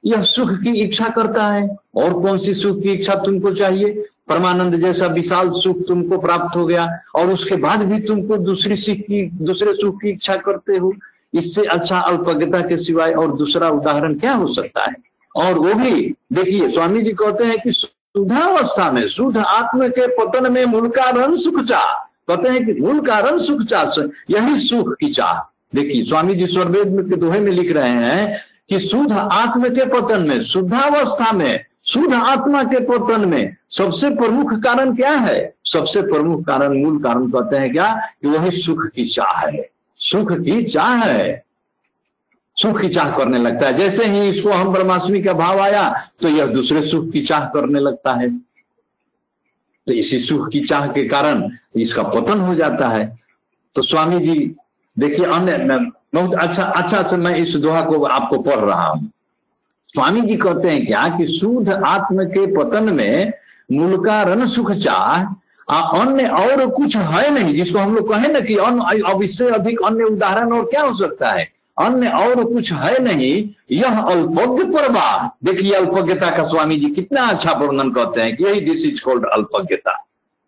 A: यह सुख की इच्छा करता है। और कौन सी सुख की इच्छा तुमको चाहिए? परमानंद जैसा विशाल सुख तुमको प्राप्त हो गया, और उसके बाद भी तुमको दूसरी सुख की, दूसरे सुख की इच्छा करते हो। इससे अच्छा अल्पज्ञता के सिवाय और दूसरा उदाहरण क्या हो सकता है? और वो भी, देखिए, स्वामी जी कहते हैं कि शुद्धावस्था में, शुद्ध आत्म के पतन में मूल कारण सुख चाह। कहते हैं कि मूल कारण सुख चाह यही सुख की चाह। देखिए, स्वामी जी स्वर्वेद के दोहे में लिख रहे हैं कि शुद्ध आत्म के पतन में, शुद्धावस्था में, शुद्ध आत्मा के पतन में सबसे प्रमुख कारण क्या है? सबसे प्रमुख कारण, मूल कारण कहते हैं क्या? कि वही सुख की चाह है। सुख की चाह है। सुख की चाह करने लगता है। जैसे ही इसको हम ब्रह्माष्टमी का भाव आया तो यह दूसरे सुख की चाह करने लगता है। तो इसी सुख की चाह के कारण इसका पतन हो जाता है। तो स्वामी जी, देखिए, अन्य बहुत अच्छा अच्छा से मैं इस दोहा को आपको पढ़ रहा हूँ। स्वामी जी कहते हैं क्या कि शुद्ध आत्म के पतन में मूल का रन सुख चाह अन्य और कुछ है नहीं, जिसको हम लोग कहें ना कि अन्य अब इससे अधिक अन्य उदाहरण और क्या हो सकता है? अन्य और कुछ है नहीं, यह अल्पज्ञ प्रवाह देखिए, अल्पज्ञता का स्वामी जी कितना अच्छा वर्णन कहते हैं कि यही दिस इज़ कॉल्ड अल्पज्ञता।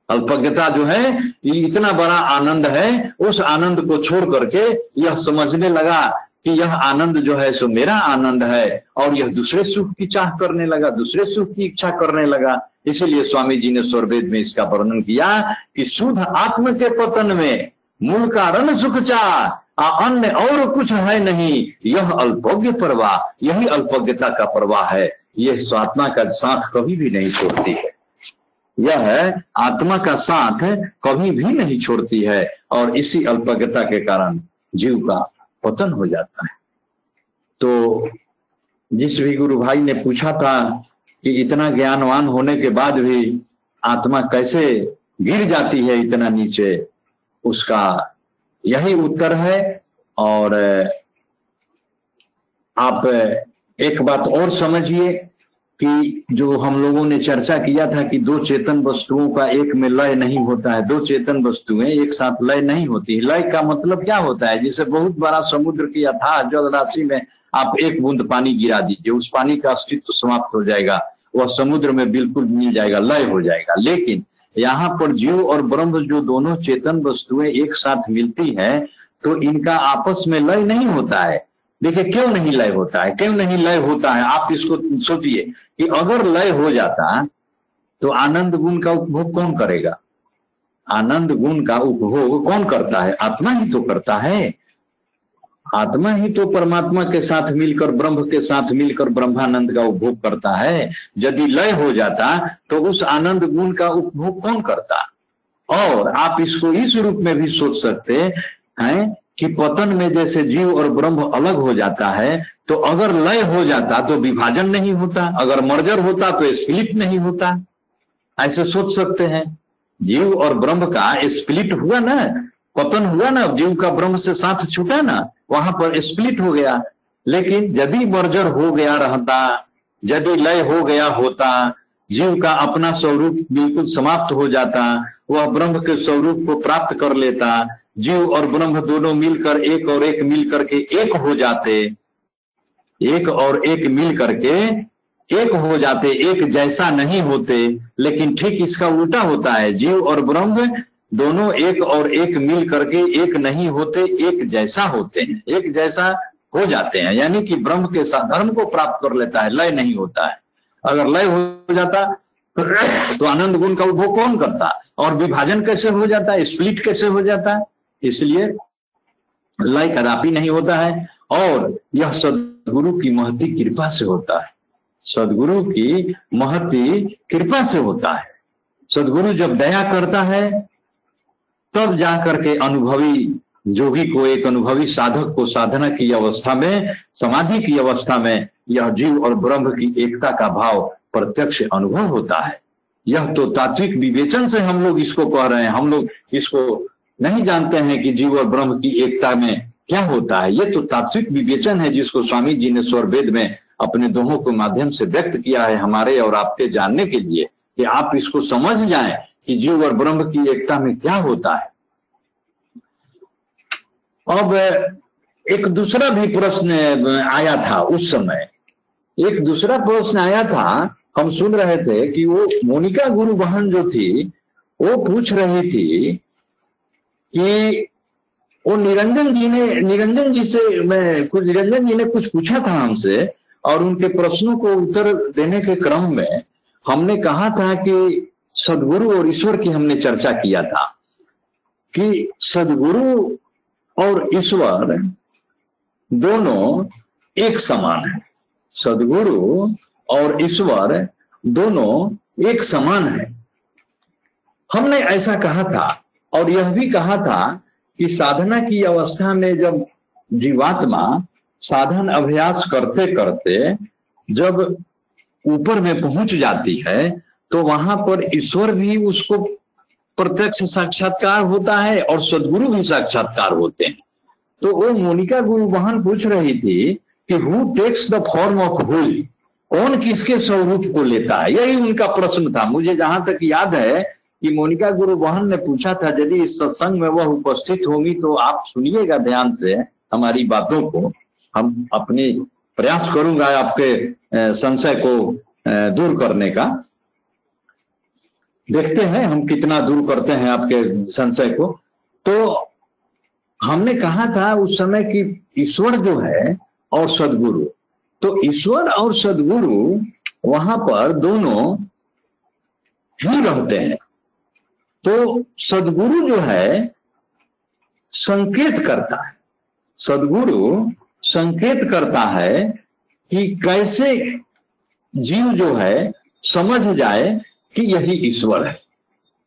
A: अल्पज्ञता जो है इतना बड़ा आनंद है, उस आनंद को छोड़ करके यह समझने लगा कि यह आनंद जो है, सो मेरा आनंद है, और यह दूसरे सुख की चाह करने लगा, दूसरे सुख की इच्छा करने लगा। इसीलिए स्वामी जी ने स्वरवेद में इसका वर्णन किया कि शुद्ध आत्म के पतन में मूल कारण सुख चाह अन्य और कुछ है नहीं। यह अल्पज्ञ प्रवाह यही अल्पज्ञता का प्रवाह है। यह स्वात्मा का साथ कभी भी नहीं छोड़ती है। यह आत्मा का साथ कभी भी नहीं छोड़ती है और इसी अल्पज्ञता के कारण जीव का पतन हो जाता है। तो जिस भी गुरु भाई ने पूछा था कि इतना ज्ञानवान होने के बाद भी आत्मा कैसे गिर जाती है इतना नीचे, उसका यही उत्तर है। और आप एक बात और समझिए कि जो हम लोगों ने चर्चा किया था कि दो चेतन वस्तुओं का एक में लय नहीं होता है, दो चेतन वस्तुएँ एक साथ लय नहीं होती। लय का मतलब क्या होता है? जिसे बहुत बड़ा समुद्र की अथाह जल राशि में आप एक बूंद पानी गिरा दीजिए, उस पानी का अस्तित्व समाप्त हो जाएगा, वह समुद्र में बिल्कुल मिल जाएगा, लय हो जाएगा। लेकिन यहाँ पर जीव और ब्रह्म जो दोनों चेतन वस्तुएँ एक साथ मिलती है तो इनका आपस में लय नहीं होता है। देखिए, क्यों नहीं लय होता है? क्यों नहीं लय होता है? आप इसको सोचिए कि अगर लय हो जाता तो आनंद गुण का उपभोग कौन करेगा? आनंद गुण का उपभोग कौन करता है? आत्मा ही तो करता है। आत्मा ही तो परमात्मा के साथ मिलकर, ब्रह्म के साथ मिलकर ब्रह्मानंद का उपभोग करता है। यदि लय हो जाता तो उस आनंद गुण का उपभोग कौन करता? और आप इसको इस रूप में भी सोच सकते हैं कि पतन में जैसे जीव और ब्रह्म अलग हो जाता है तो अगर लय हो जाता तो विभाजन नहीं होता। अगर मर्जर होता तो स्प्लिट नहीं होता। ऐसे सोच सकते हैं। जीव और ब्रह्म का स्प्लिट हुआ ना, पतन हुआ ना, जीव का ब्रह्म से साथ छूटा ना वहाँ पर स्प्लिट हो गया। लेकिन यदि मर्जर हो गया रहता यदि लय हो गया होता, जीव का अपना स्वरूप बिल्कुल समाप्त हो जाता, वह ब्रह्म के स्वरूप को प्राप्त कर लेता, जीव और ब्रह्म दोनों मिलकर एक और एक मिल करके एक हो जाते, एक और एक मिल करके एक हो जाते, एक जैसा नहीं होते, लेकिन ठीक इसका उल्टा होता है। जीव और ब्रह्म दोनों एक और एक मिल करके एक नहीं होते, एक जैसा होते हैं एक जैसा हो जाते हैं। यानी कि ब्रह्म के साथ धर्म को प्राप्त कर लेता है, लय नहीं होता है। अगर लय हो जाता तो आनंद गुण का उपभोग कौन करता? और विभाजन कैसे हो जाता है? स्प्लिट कैसे हो जाता है? इसलिए लय कदापि नहीं होता है, और यह सदगुरु की महती कृपा से होता है। सदगुरु की महती कृपा से होता है। सदगुरु जब दया करता है तब जाकर के अनुभवी जोगी को, एक अनुभवी साधक को साधना की अवस्था में, समाधि की अवस्था में यह जीव और ब्रह्म की एकता का भाव प्रत्यक्ष अनुभव होता है। यह तो तात्विक विवेचन से हम लोग इसको कह रहे हैं। हम लोग इसको नहीं जानते हैं कि जीव और ब्रह्म की एकता में क्या होता है। ये तो तात्विक विवेचन है जिसको स्वामी जी ने स्वर वेद में अपने दोहों के माध्यम से व्यक्त किया है हमारे और आपके जानने के लिए कि आप इसको समझ जाएँ। कि जीव और ब्रह्म की एकता में क्या होता है? अब एक दूसरा भी प्रश्न आया था उस समय। एक दूसरा प्रश्न आया था, हम सुन रहे थे कि वो मोनिका गुरु बहन जो थी, वो पूछ रही थी कि वो निरंजन जी ने, निरंजन जी से मैं कुछ, निरंजन जी ने कुछ पूछा था हमसे और उनके प्रश्नों को उत्तर देने के क्रम में हमने कहा था कि सदगुरु और ईश्वर की हमने चर्चा किया था कि सदगुरु और ईश्वर दोनों एक समान है। सदगुरु और ईश्वर दोनों एक समान है। हमने ऐसा कहा था और यह भी कहा था कि साधना की अवस्था में जब जीवात्मा साधन अभ्यास करते करते जब ऊपर में पहुँच जाती है तो वहाँ पर ईश्वर भी उसको प्रत्यक्ष साक्षात्कार होता है और सदगुरु भी साक्षात्कार होते हैं। तो वो मोनिका गुरु बहन पूछ रही थी कि who takes the form of whom कौन किसके स्वरूप को लेता है? यही उनका प्रश्न था। मुझे जहाँ तक याद है कि मोनिका गुरु बहन ने पूछा था, यदि इस सत्संग में वह उपस्थित होंगी तो आप सुनिएगा ध्यान से हमारी बातों को। हम अपने प्रयास करूँगा आपके संशय को दूर करने का। देखते हैं हम कितना दूर करते हैं आपके संशय को। तो हमने कहा था उस समय कि ईश्वर जो है और सदगुरु। तो ईश्वर और सदगुरु वहाँ पर दोनों ही रहते हैं। तो सदगुरु जो है, संकेत करता है। सदगुरु संकेत करता है कि कैसे जीव जो है समझ जाए कि यही ईश्वर है।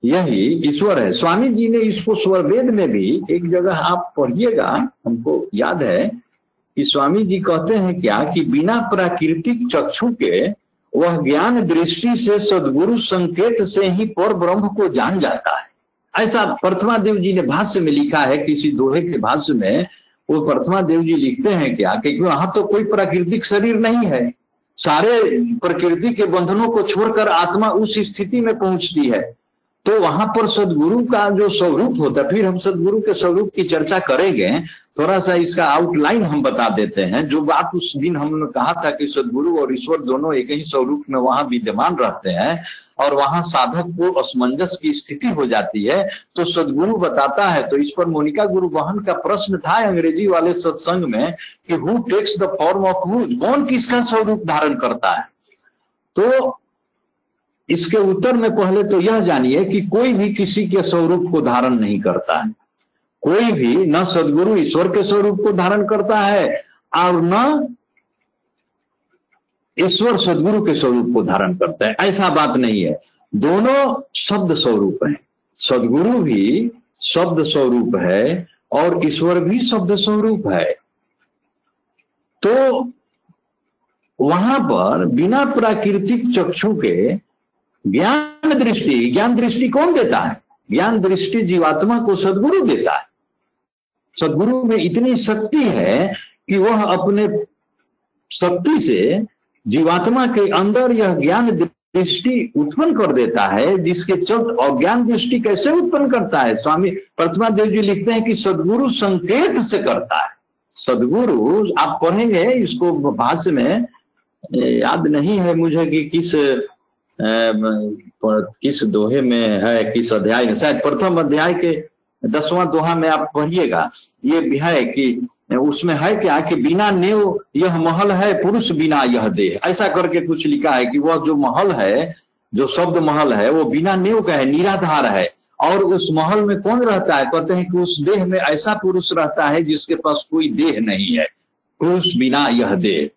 A: यही ईश्वर है। स्वामी जी ने इसको स्वर वेद में भी एक जगह आप पढ़िएगा, हमको याद है कि स्वामी जी कहते हैं क्या कि बिना प्राकृतिक चक्षु के वह ज्ञान दृष्टि से सदगुरु संकेत से ही पर ब्रह्म को जान जाता है। ऐसा प्रथमा देव जी ने भाष्य में लिखा है, किसी दोहे के भाष्य में वो प्रथमा देव जी लिखते हैं क्या कि वहाँ तो कोई प्राकृतिक शरीर नहीं है। सारे प्रकृति के बंधनों को छोड़कर आत्मा उस स्थिति में पहुँचती है। तो वहाँ पर सदगुरु का जो स्वरूप होता है, फिर हम सदगुरु के स्वरूप की चर्चा करेंगे थोड़ा सा इसका आउटलाइन हम बता देते हैं। जो बात उस दिन हमने कहा था कि सदगुरु और ईश्वर दोनों एक ही स्वरूप में वहाँ विद्यमान रहते हैं और वहाँ साधक को असमंजस की स्थिति हो जाती है तो सदगुरु बताता है तो इस पर मोनिका गुरु बहन का प्रश्न था अंग्रेज़ी वाले सत्संग में कि who takes the form of who कौन किसका स्वरूप धारण करता है? तो इसके उत्तर में पहले तो यह जानिए कि कोई भी किसी के स्वरूप को धारण नहीं करता है। कोई भी न सदगुरु ईश्वर के स्वरूप को धारण करता है और न ईश्वर सदगुरु के स्वरूप को धारण करता है। ऐसा बात नहीं है। दोनों शब्द स्वरूप है। सदगुरु भी शब्द स्वरूप है और ईश्वर भी शब्द स्वरूप है। तो वहाँ पर बिना प्राकृतिक चक्षु के ज्ञान दृष्टि ज्ञान दृष्टि कौन देता है? ज्ञान दृष्टि जीवात्मा को सदगुरु देता है। सदगुरु में इतनी शक्ति है कि वह अपने शक्ति से जीवात्मा के अंदर यह ज्ञान दृष्टि उत्पन्न कर देता है, जिसके चलते अज्ञान दृष्टि कैसे उत्पन्न करता है? स्वामी प्रतिमा देव जी लिखते हैं कि सदगुरु संकेत से करता है। सदगुरु, आप पढ़ेंगे इसको भाष्य में याद नहीं है मुझे कि किस किस दोहे में है, किस अध्याय में? शायद प्रथम अध्याय के दसवां दोहा में आप पढ़िएगा। ये भी है कि उसमें है क्या कि बिना नेव यह महल है, पुरुष बिना यह दे ऐसा करके कुछ लिखा है कि वह जो महल है, जो शब्द महल है, वो बिना नेव का है, निराधार है। और उस महल में कौन रहता है? कहते हैं कि उस देह में ऐसा पुरुष रहता है जिसके पास कोई देह नहीं है। पुरुष बिना यह देह।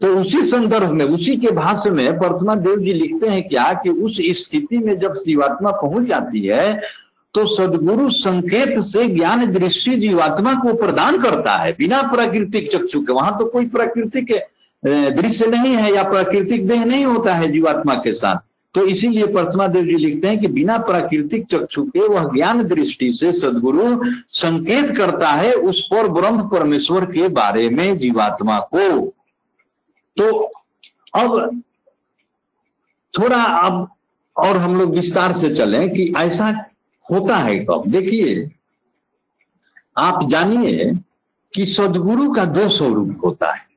A: तो उसी संदर्भ में, उसी के भाष्य में वर्तमान देव जी लिखते हैं क्या कि उस स्थिति में जब जीवात्मा पहुँच जाती है तो सदगुरु संकेत से ज्ञान दृष्टि जीवात्मा को प्रदान करता है, बिना प्राकृतिक चक्षु के। वहाँ तो कोई प्राकृतिक दृश्य नहीं है या प्राकृतिक देह नहीं होता है जीवात्मा के साथ। तो इसीलिए प्रतिमा देव जी लिखते हैं कि बिना प्राकृतिक चक्षु के वह ज्ञान दृष्टि से सदगुरु संकेत करता है उस पर ब्रह्म परमेश्वर के बारे में जीवात्मा को। तो अब थोड़ा अब और हम लोग विस्तार से चलें कि ऐसा होता है कब? देखिए, आप जानिए कि सदगुरु का दो स्वरूप होता है।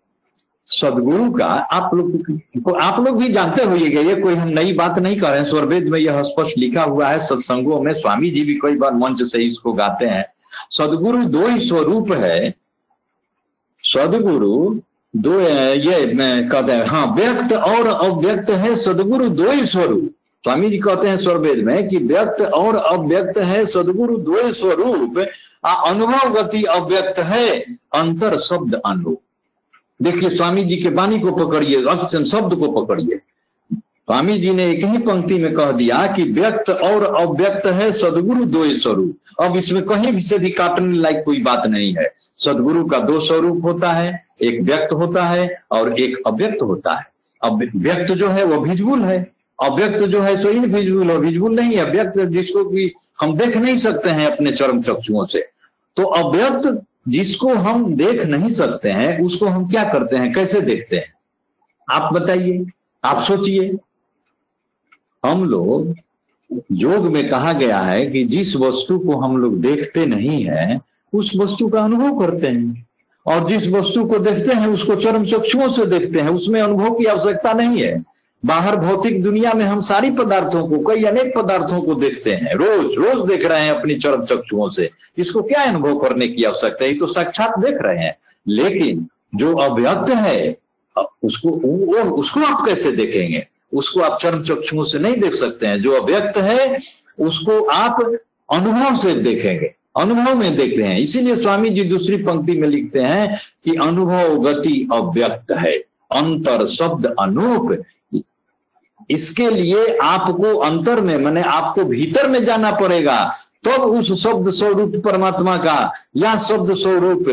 A: सदगुरु का आप लोग आप लोग भी जानते होइएगा ये कोई हम नई बात नहीं कर रहे हैं। स्वरवेद में यह स्पष्ट लिखा हुआ है, सत्संगों में स्वामी जी भी कई बार मंच से इसको गाते हैं। सदगुरु दो ही स्वरूप है। सदगुरु दो ये कहते हैं हाँ व्यक्त और अव्यक्त है सदगुरु दो ही स्वरूप। स्वामी जी कहते हैं स्वरवेद में कि व्यक्त और अव्यक्त है सदगुरु दो स्वरूप। अनुभव गति अव्यक्त है, अंतर शब्द अनुभव देखिए, स्वामी जी के वाणी को पकड़िए शब्द को पकड़िए। स्वामी जी ने एक ही पंक्ति में कह दिया कि व्यक्त और अव्यक्त है सदगुरु दो स्वरूप। अब इसमें कहीं भी से भी काटने लायक कोई बात नहीं है। सदगुरु का दो स्वरूप होता है एक व्यक्त होता है और एक अव्यक्त होता है। अब व्यक्त जो है वो विजुअल है। अव्यक्त जो है सो इन विजुअल और विजुअल नहीं है व्यक्त जिसको भी हम देख नहीं सकते हैं अपने चरम चक्षुओं से। तो अव्यक्त जिसको हम देख नहीं सकते हैं, उसको हम क्या करते हैं? कैसे देखते हैं? आप बताइए, आप सोचिए। हम लोग, योग में कहा गया है कि जिस वस्तु को हम लोग देखते नहीं है, उस वस्तु का अनुभव करते हैं। और जिस वस्तु को देखते हैं, उसको चरम चक्षुओं से देखते हैं, उसमें अनुभव की आवश्यकता नहीं है। बाहर भौतिक दुनिया में हम सारी पदार्थों को, कई अनेक पदार्थों को देखते हैं, रोज रोज देख रहे हैं अपनी चरम चक्षुओं से। इसको क्या अनुभव करने की आवश्यकता है? तो साक्षात देख रहे हैं। लेकिन जो अव्यक्त है, उसको वो उसको आप कैसे देखेंगे? उसको आप चरम चक्षुओं से नहीं देख सकते हैं। जो अव्यक्त है, उसको आप अनुभव से देखेंगे। अनुभव में देखते हैं। इसीलिए स्वामी जी दूसरी पंक्ति में लिखते हैं कि अनुभव गति अव्यक्त है, अंतर शब्द अनूप। इसके लिए आपको अंतर में, मैंने आपको भीतर में जाना पड़ेगा, तब तो उस शब्द स्वरूप परमात्मा का या शब्द स्वरूप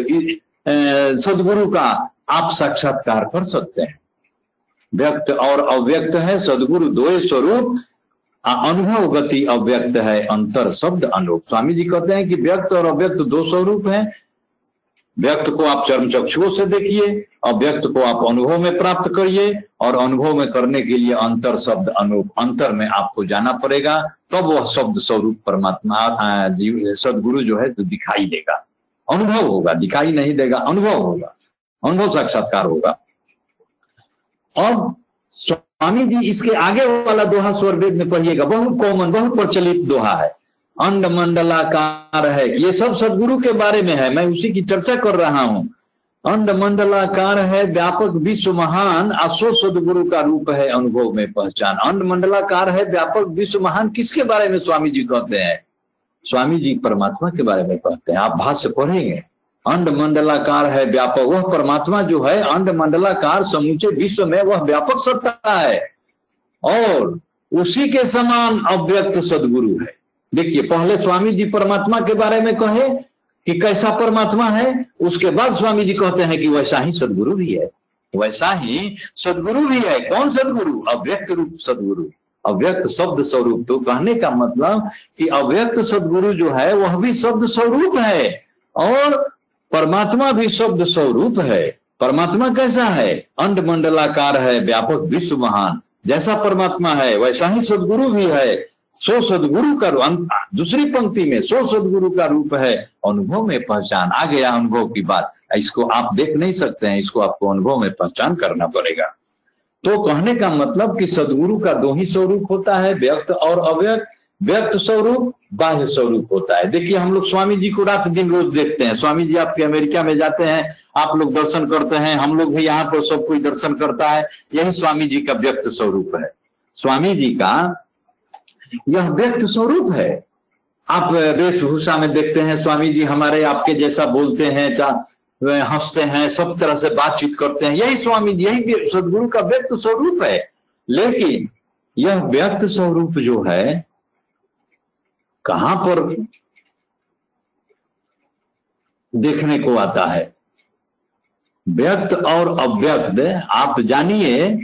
A: सदगुरु का आप साक्षात्कार कर सकते हैं। व्यक्त और अव्यक्त है, सदगुरु दो स्वरूप अनुभव गति अव्यक्त है, अंतर शब्द अनूप। स्वामी जी कहते हैं कि व्यक्त और अव्यक्त दो स्वरूप है। व्यक्त को आप चर्म चक्षुओं से देखिए, अव्यक्त को आप अनुभव में प्राप्त करिए, और अनुभव में करने के लिए अंतर शब्द अनूप, अंतर में आपको जाना पड़ेगा, तब वह शब्द स्वरूप परमात्मा जीव, सदगुरु जो है तो दिखाई देगा। अनुभव होगा, दिखाई नहीं देगा, अनुभव होगा। अनुभव साक्षात्कार होगा। अब स्वामी जी इसके आगे वाला दोहा स्वर वेद में पढ़िएगा। बहुत कॉमन बहुत प्रचलित दोहा है। अंड मंडलाकार है। ये सब सदगुरु के बारे में है। मैं उसी की चर्चा कर रहा हूँ। अंड मंडलाकार है, व्यापक विश्व महान अशो सदगुरु का रूप है अनुभव में पहचान। अंड मंडलाकार है, व्यापक विश्व महान, किसके बारे में स्वामी जी कहते हैं? स्वामी जी परमात्मा के बारे में कहते हैं। आप भाष्य पढ़ेंगे। अंड मंडलाकार है व्यापक। वह परमात्मा जो है अंड मंडलाकार समूचे विश्व में वह व्यापक सत्ता है। और उसी के समान अव्यक्त सदगुरु है। देखिए, पहले स्वामी जी परमात्मा के बारे में कहे कि कैसा परमात्मा है, उसके बाद स्वामी जी कहते हैं कि वैसा ही सदगुरु भी है। वैसा ही सदगुरु भी है। कौन सदगुरु? अव्यक्त रूप सदगुरु। अव्यक्त शब्द स्वरूप। तो कहने का मतलब कि अव्यक्त सदगुरु जो है, वह भी शब्द स्वरूप है। और परमात्मा भी शब्द स्वरूप है। परमात्मा कैसा है? अंड मंडलाकार है, व्यापक विश्व महान। जैसा परमात्मा है, वैसा ही सदगुरु भी है। सो सदगुरु का दूसरी पंक्ति में सो सदगुरु का रूप है। अनुभव में पहचान। आ गया अनुभव की बात। इसको आप देख नहीं सकते हैं। इसको आपको अनुभव में पहचान करना पड़ेगा। तो कहने का मतलब कि सदगुरु का दो ही स्वरूप होता है, व्यक्त और अव्यक्त। व्यक्त स्वरूप, बाह्य स्वरूप होता है। देखिए, हम लोग स्वामी जी को रात दिन रोज देखते हैं। स्वामी जी आपके अमेरिका में जाते हैं, आप लोग दर्शन करते हैं, हम लोग भी यहाँ पर सब कोई दर्शन करता है, यही स्वामी जी का व्यक्त स्वरूप है। स्वामी जी का यह व्यक्त स्वरूप है। आप वेशभूषा में देखते हैं, स्वामी जी हमारे आपके जैसा बोलते हैं हँसते हैं, सब तरह से बातचीत करते हैं, यही स्वामी जी यही सदगुरु का व्यक्त स्वरूप है। लेकिन यह व्यक्त स्वरूप जो है कहाँ पर देखने को आता है? व्यक्त और अव्यक्त, आप जानिए,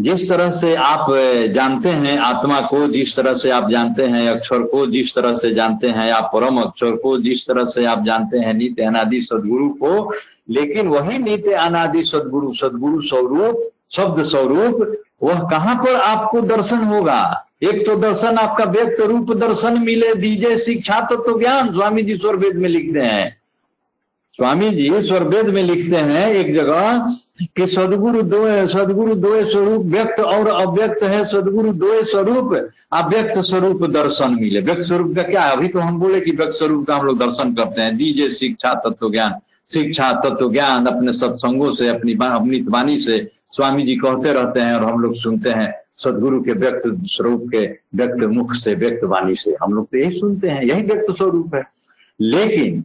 A: जिस तरह से आप जानते हैं आत्मा को, जिस तरह से आप जानते हैं अक्षर को, जिस तरह से जानते हैं आप परम अक्षर को, जिस तरह से आप जानते हैं नित्य अनादि सदगुरु को, लेकिन वही नित्य अनादि सदगुरु सदगुरु स्वरूप, शब्द स्वरूप, वह कहाँ पर आपको दर्शन होगा? एक तो दर्शन आपका व्यक्त रूप दर्शन मिले दीजे शिक्षा तो, तो ज्ञान स्वामी जी स्वर वेद में लिखते हैं। स्वामी जी स्वर वेद में लिखते हैं एक जगह कि सदगुरु दो सदगुरु दो स्वरूप व्यक्त और अव्यक्त है। सदगुरु दो स्वरूप अव्यक्त स्वरूप दर्शन मिले। व्यक्त स्वरूप का क्या? अभी तो हम बोले कि व्यक्त स्वरूप का हम लोग दर्शन करते हैं। दीजिए शिक्षा तत्व ज्ञान शिक्षा तत्व ज्ञान अपने सत्संगों से अपनी अपनी वाणी से स्वामी जी कहते रहते हैं और हम लोग सुनते हैं। सदगुरु के व्यक्त स्वरूप के व्यक्त मुख से, व्यक्त वाणी से हम लोग तो यही सुनते हैं, यही व्यक्त स्वरूप है। लेकिन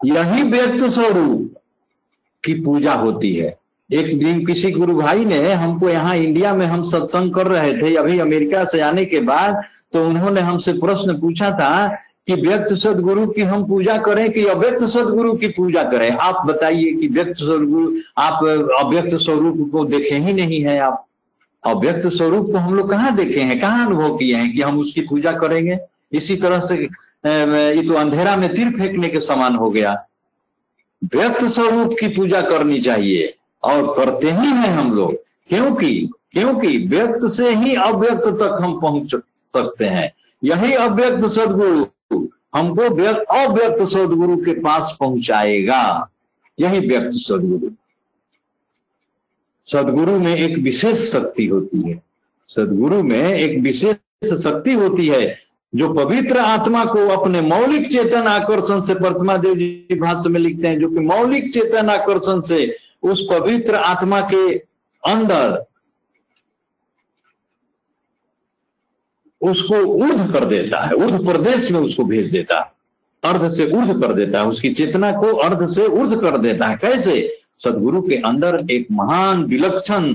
A: यही व्यक्त स्वरूप की पूजा होती है। एक दिन किसी गुरु भाई ने हमको यहाँ इंडिया में हम सत्संग कर रहे थे, अभी अमेरिका से आने के बाद तो उन्होंने हमसे प्रश्न पूछा था कि व्यक्त सदगुरु की हम पूजा करें कि अव्यक्त सदगुरु की पूजा करें? आप बताइए कि व्यक्त सदगुरु, आप अव्यक्त स्वरूप को देखे ही नहीं है आप। अव्यक्त स्वरूप को हम लोग कहाँ देखे हैं? कहाँ अनुभव किए हैं कि हम उसकी पूजा करेंगे? इसी तरह से ये तो अंधेरा में तीर फेंकने के समान हो गया। व्यक्त स्वरूप की पूजा करनी चाहिए। और करते ही हैं हम लोग। क्योंकि क्योंकि व्यक्त से ही अव्यक्त तक हम पहुँच सकते हैं। यही अव्यक्त सदगुरु हमको अव्यक्त सदगुरु के पास पहुंचाएगा। यही व्यक्त सदगुरु। सदगुरु में एक विशेष शक्ति होती है। सदगुरु में एक विशेष शक्ति होती है, जो पवित्र आत्मा को अपने मौलिक चेतन आकर्षण से प्रतिमा देव जी भाष्य में लिखते हैं, जो कि मौलिक चेतन आकर्षण से उस पवित्र आत्मा के अंदर उसको ऊर्ध कर देता है, ऊर्ध प्रदेश में उसको भेज देता है, अर्ध से ऊर्ध कर देता है, उसकी चेतना को अर्ध से ऊर्ध कर देता है। कैसे? सदगुरु के अंदर एक महान विलक्षण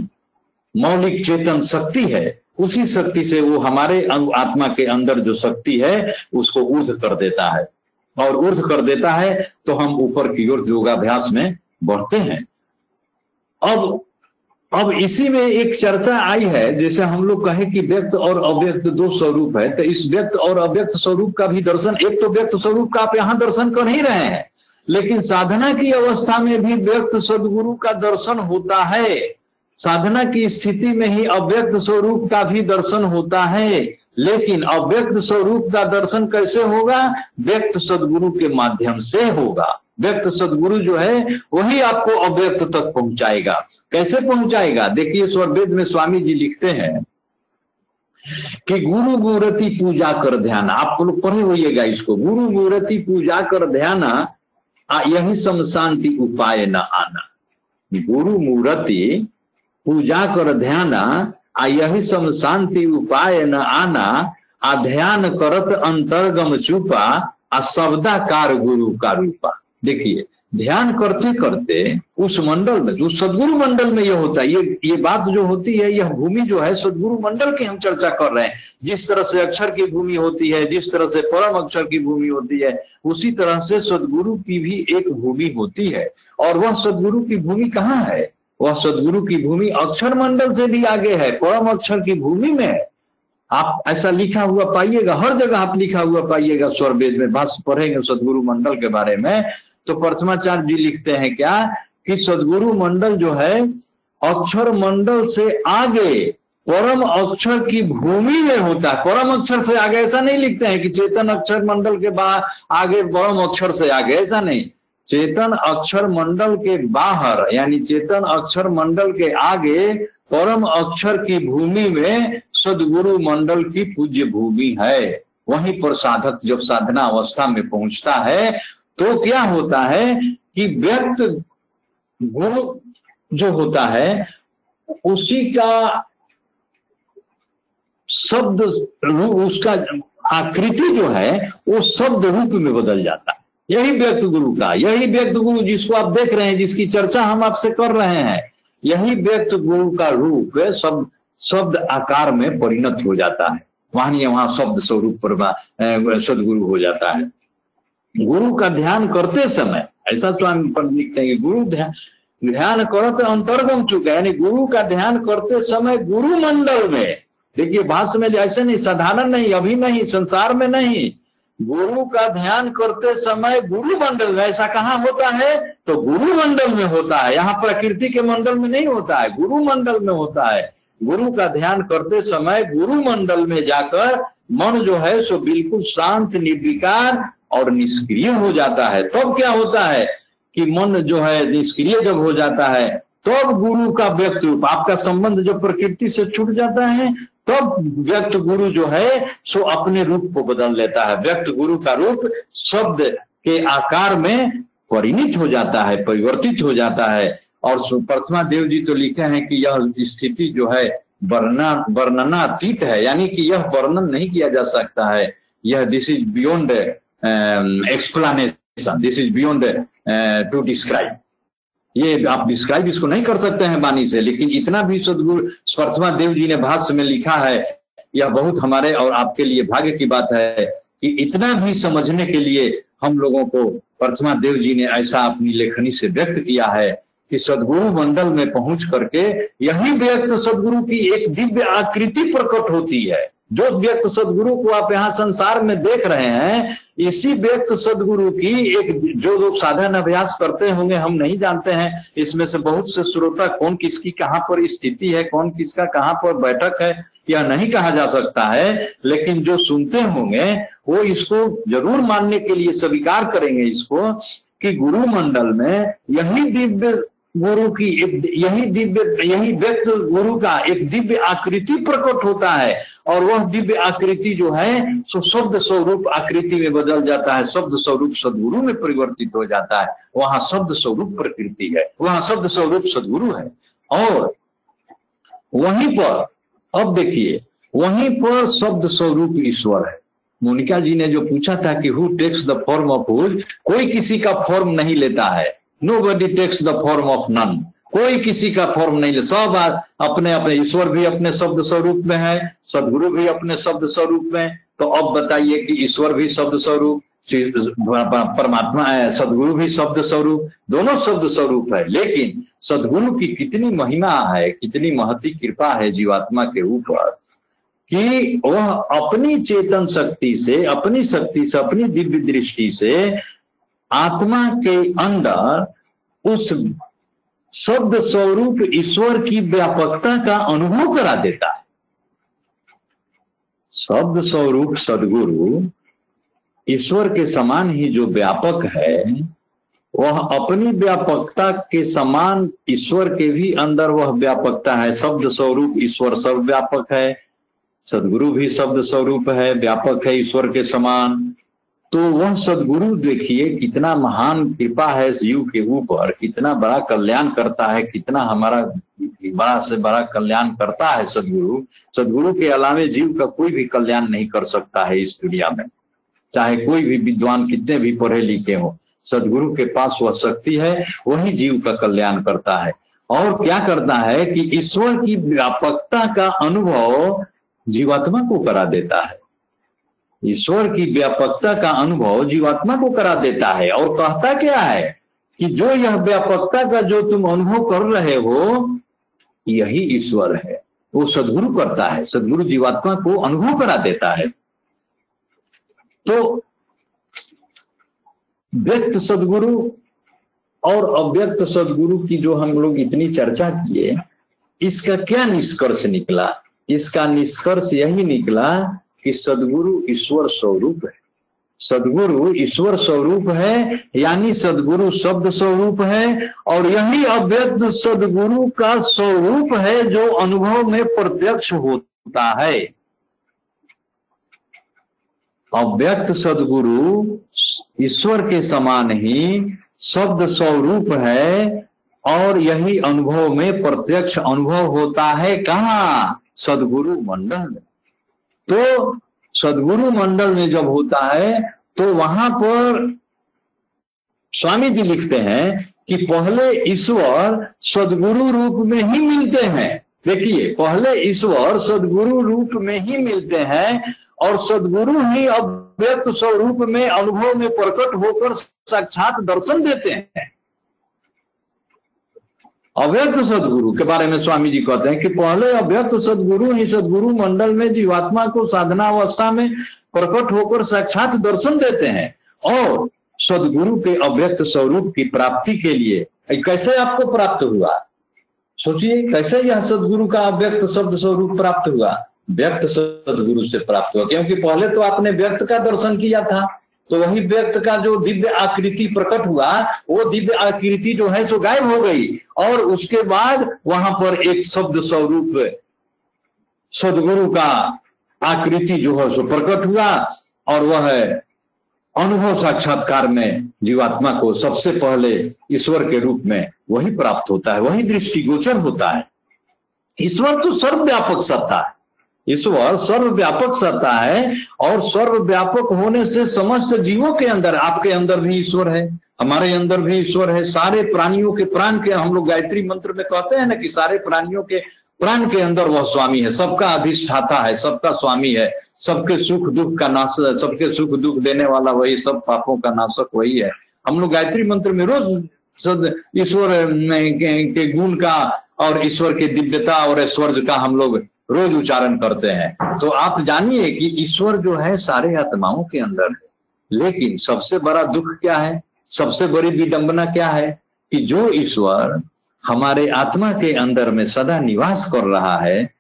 A: मौलिक चेतन शक्ति है, उसी शक्ति से वो हमारे आत्मा के अंदर जो शक्ति है, उसको ऊर्ध कर देता है। और ऊर्ध कर देता है तो हम ऊपर की ओर योगाभ्यास में बढ़ते हैं। अब अब इसी में एक चर्चा आई है, जैसे हम लोग कहे कि व्यक्त और अव्यक्त दो स्वरूप है तो इस व्यक्त और अव्यक्त स्वरूप का भी दर्शन, एक तो व्यक्त स्वरूप का आप यहाँ दर्शन कर ही रहे हैं। लेकिन साधना की अवस्था में भी व्यक्त सदगुरु का दर्शन होता है। साधना की स्थिति में ही अव्यक्त स्वरूप का भी दर्शन होता है। लेकिन अव्यक्त स्वरूप का दर्शन कैसे होगा? व्यक्त सदगुरु के माध्यम से होगा। व्यक्त सदगुरु जो है, वही आपको अव्यक्त तक पहुंचाएगा। कैसे पहुंचाएगा? देखिए स्वर्वेद में स्वामी जी लिखते हैं कि गुरु मूर्ति पूजा कर ध्यान। आप लोग पढ़े होइएगा इसको। गुरु मूर्ति पूजा कर ध्यान यही सम शांति उपाय न आना। गुरु मूर्ति पूजा कर ध्यान, आ यही सम शांति उपाय न आना, आ ध्यान करत अंतर्गम चुपा, आ शब्दाकार गुरु का रूपा। देखिए ध्यान करते करते उस मंडल में, जो सदगुरु मंडल में यह होता है, ये ये बात जो होती है, यह भूमि जो है, सदगुरु मंडल की हम चर्चा कर रहे हैं। जिस तरह से अक्षर की भूमि होती है, जिस तरह से परम अक्षर की भूमि होती है, उसी तरह से सदगुरु की भी एक भूमि होती है। और वह सदगुरु की भूमि कहाँ है? वह सदगुरु की भूमि अक्षर मंडल से भी आगे है, परम अक्षर की भूमि में है। आप ऐसा लिखा हुआ पाइएगा, हर जगह आप लिखा हुआ पाइएगा स्वर वेद में भाष्य पढ़ेंगे सदगुरु मंडल के बारे में। तो प्रथमाचार्य जी लिखते हैं क्या कि सदगुरु मंडल जो है, अक्षर मंडल से आगे परम अक्षर की भूमि में होता है। परम अक्षर से आगे ऐसा नहीं लिखते हैं कि चेतन अक्षर मंडल के बाहर आगे परम अक्षर से आगे, ऐसा नहीं। चेतन अक्षर मंडल के बाहर, यानी चेतन अक्षर मंडल के आगे परम अक्षर की भूमि में सदगुरु मंडल की पूज्य भूमि है। वहीं पर साधक जब साधना अवस्था में पहुँचता है तो क्या होता है कि व्यक्त गुरु जो होता है, उसी का शब्द उसका आकृति जो है, वो शब्द रूप में बदल जाता है। यही व्यक्त गुरु का, यही व्यक्त गुरु जिसको आप देख रहे हैं, जिसकी चर्चा हम आपसे कर रहे हैं, यही व्यक्त गुरु का रूप शब्द शब्द आकार में परिणत हो जाता है। वहाँ वहाँ शब्द स्वरूप पर सदगुरु हो जाता है। गुरु का ध्यान करते समय, ऐसा स्वामी पर लिखते हैं गुरु ध्यान ध्यान करो तो अंतर्गम चुका है, यानी गुरु का ध्यान करते समय गुरु मंडल में। देखिए, भाष्य में ऐसे नहीं, साधारण नहीं, अभी नहीं, संसार में नहीं। गुरु का ध्यान करते समय गुरु मंडल में, ऐसा कहाँ होता है? तो गुरु मंडल में होता है। यहाँ प्रकृति के मंडल में नहीं होता है, गुरु मंडल में होता है। गुरु का ध्यान करते समय गुरु मंडल में जाकर मन जो है, सो बिल्कुल शांत, निर्विकार और निष्क्रिय हो जाता है। तब तो क्या होता है कि मन जो है, निष्क्रिय जब हो जाता है, तब तो गुरु का व्यक्त रूप, आपका संबंध जो प्रकृति से छूट जाता है, तब तो व्यक्त गुरु जो है, सो अपने रूप को बदल लेता है। व्यक्त गुरु का रूप शब्द के आकार में परिणित हो जाता है, परिवर्तित हो जाता है। और प्रथमा देव जी तो लिखे हैं कि यह स्थिति जो है, वर्णना, वर्णनातीत है, यानी कि यह वर्णन नहीं किया जा सकता है। यह this is beyond explanation this is beyond to describe ये आप डिस्क्राइब इसको नहीं कर सकते हैं वाणी से, लेकिन इतना भी सदगुरु स्वर्थमा देव जी ने भाष्य में लिखा है, यह बहुत हमारे और आपके लिए भाग्य की बात है कि इतना भी समझने के लिए हम लोगों को प्रथमा देव जी ने ऐसा अपनी लेखनी से व्यक्त किया है कि सदगुरु मंडल में पहुँच करके यही व्यक्त सदगुरु की एक दिव्य आकृति प्रकट होती है। जो व्यक्त सदगुरु को आप यहाँ संसार में देख रहे हैं, इसी व्यक्त सदगुरु की एक जो लोग साधन अभ्यास करते होंगे, हम नहीं जानते हैं। इसमें से बहुत से श्रोता, कौन किसकी कहाँ पर स्थिति है, कौन किसका कहाँ पर बैठक है यह नहीं कहा जा सकता है, लेकिन जो सुनते होंगे, वो इसको ज़रूर मानने के लिए स्वीकार करेंगे इसको कि गुरु मंडल में यही दिव्य गुरु की एक यही दिव्य, यही व्यक्त गुरु का एक दिव्य आकृति प्रकट होता है और वह दिव्य आकृति जो है, सो शब्द स्वरूप आकृति में बदल जाता है, शब्द स्वरूप सदगुरु में परिवर्तित हो जाता है, वहाँ शब्द स्वरूप प्रकृति है, वहाँ शब्द स्वरूप सदगुरु है। और वहीं पर, अब देखिए, वहीं पर शब्द स्वरूप ईश्वर है। मोनिका जी ने जो पूछा था कि who takes the form of whose कोई किसी का फॉर्म नहीं लेता है। Nobody takes the form of none कोई किसी का फॉर्म नहीं ले। सब अपने अपने ईश्वर भी अपने शब्द स्वरूप में है, सदगुरु भी अपने शब्द स्वरूप में तो अब बताइए कि ईश्वर भी शब्द स्वरूप परमात्मा है सदगुरु भी शब्द स्वरूप, दोनों शब्द स्वरूप है। लेकिन सदगुरु की कितनी महिमा है, कितनी महती कृपा है जीवात्मा के ऊपर कि वह अपनी चेतन शक्ति से, अपनी शक्ति से, अपनी दिव्य दृष्टि से आत्मा के अंदर उस शब्द स्वरूप ईश्वर की व्यापकता का अनुभव करा देता है। शब्द स्वरूप सदगुरु ईश्वर के समान ही जो व्यापक है, वह अपनी व्यापकता के समान ईश्वर के भी अंदर वह व्यापकता है। शब्द स्वरूप ईश्वर सर्व व्यापक है, सदगुरु भी शब्द स्वरूप है, व्यापक है ईश्वर के समान। तो वह सदगुरु देखिए, कितना महान कृपा है इस जीव के ऊपर, कितना बड़ा कल्याण करता है, कितना हमारा बड़ा से बड़ा कल्याण करता है सदगुरु। सदगुरु के अलावे जीव का कोई भी कल्याण नहीं कर सकता है इस दुनिया में। चाहे कोई भी विद्वान कितने भी पढ़े लिखे हो, सदगुरु के पास वह शक्ति है, वही जीव का कल्याण करता है। और क्या करता है कि ईश्वर की व्यापकता का अनुभव जीवात्मा को करा देता है। ईश्वर की व्यापकता का अनुभव जीवात्मा को करा देता है। और कहता क्या है कि जो यह व्यापकता का जो तुम अनुभव कर रहे हो, यही ईश्वर है। वो सदगुरु करता है। सदगुरु जीवात्मा को अनुभव करा देता है। तो व्यक्त सदगुरु और अव्यक्त सदगुरु की जो हम लोग इतनी चर्चा किए, इसका क्या निष्कर्ष निकला? इसका निष्कर्ष यही निकला कि सदगुरु ईश्वर स्वरूप है। सदगुरु ईश्वर स्वरूप है, यानी सदगुरु शब्द स्वरूप है, और यही अव्यक्त सदगुरु का स्वरूप है जो अनुभव में प्रत्यक्ष होता है। अव्यक्त सदगुरु ईश्वर के समान ही शब्द स्वरूप है, और यही अनुभव में प्रत्यक्ष अनुभव होता है। कहा? सदगुरु मंडल में। तो सदगुरु मंडल में जब होता है तो वहाँ पर स्वामी जी लिखते हैं कि पहले ईश्वर सदगुरु रूप में ही मिलते हैं। देखिए, पहले ईश्वर सदगुरु रूप में ही मिलते हैं और सदगुरु ही अव्यक्त स्वरूप में अनुभव में प्रकट होकर साक्षात दर्शन देते हैं। अव्यक्त सदगुरु के बारे में स्वामी जी कहते हैं कि पहले अव्यक्त सदगुरु ही सदगुरु मंडल में जीवात्मा को साधना अवस्था में प्रकट होकर साक्षात दर्शन देते हैं और सदगुरु के अव्यक्त स्वरूप की प्राप्ति के लिए कैसे आपको प्राप्त हुआ? सोचिए, कैसे यह सदगुरु का अव्यक्त शब्द स्वरूप प्राप्त हुआ? व्यक्त सदगुरु से प्राप्त हुआ, क्योंकि पहले तो आपने व्यक्त का दर्शन किया था। तो वही व्यक्त का जो दिव्य आकृति प्रकट हुआ, वो दिव्य आकृति जो है सो गायब हो गई और उसके बाद वहाँ पर एक शब्द स्वरूप, सदगुरु का आकृति जो है सो प्रकट हुआ और वह अनुभव साक्षात्कार में जीवात्मा को सबसे पहले ईश्वर के रूप में वही प्राप्त होता है, वही दृष्टिगोचर होता है। ईश्वर तो सर्वव्यापक सत्ता है। ईश्वर सर्वव्यापक सत्ता है और सर्वव्यापक होने से समस्त जीवों के अंदर, आपके अंदर भी ईश्वर है, हमारे अंदर भी ईश्वर है, सारे प्राणियों के प्राण के, हम लोग गायत्री मंत्र में कहते हैं ना कि सारे प्राणियों के प्राण के अंदर वह स्वामी है, सबका अधिष्ठाता है, सबका स्वामी है, सबके सुख दुख का नाश, सबके सुख दुख देने वाला वही, सब पापों का नाशक वही है। हम लोग गायत्री मंत्र में रोज सद ईश्वर के गुण का और ईश्वर की दिव्यता और ऐश्वर्य का हम लोग रोज उच्चारण करते हैं। तो आप जानिए कि ईश्वर जो है सारे आत्माओं के अंदर है। लेकिन सबसे बड़ा दुख क्या है? सबसे बड़ी विडंबना क्या है? कि जो ईश्वर हमारे आत्मा के अंदर में सदा निवास कर रहा है,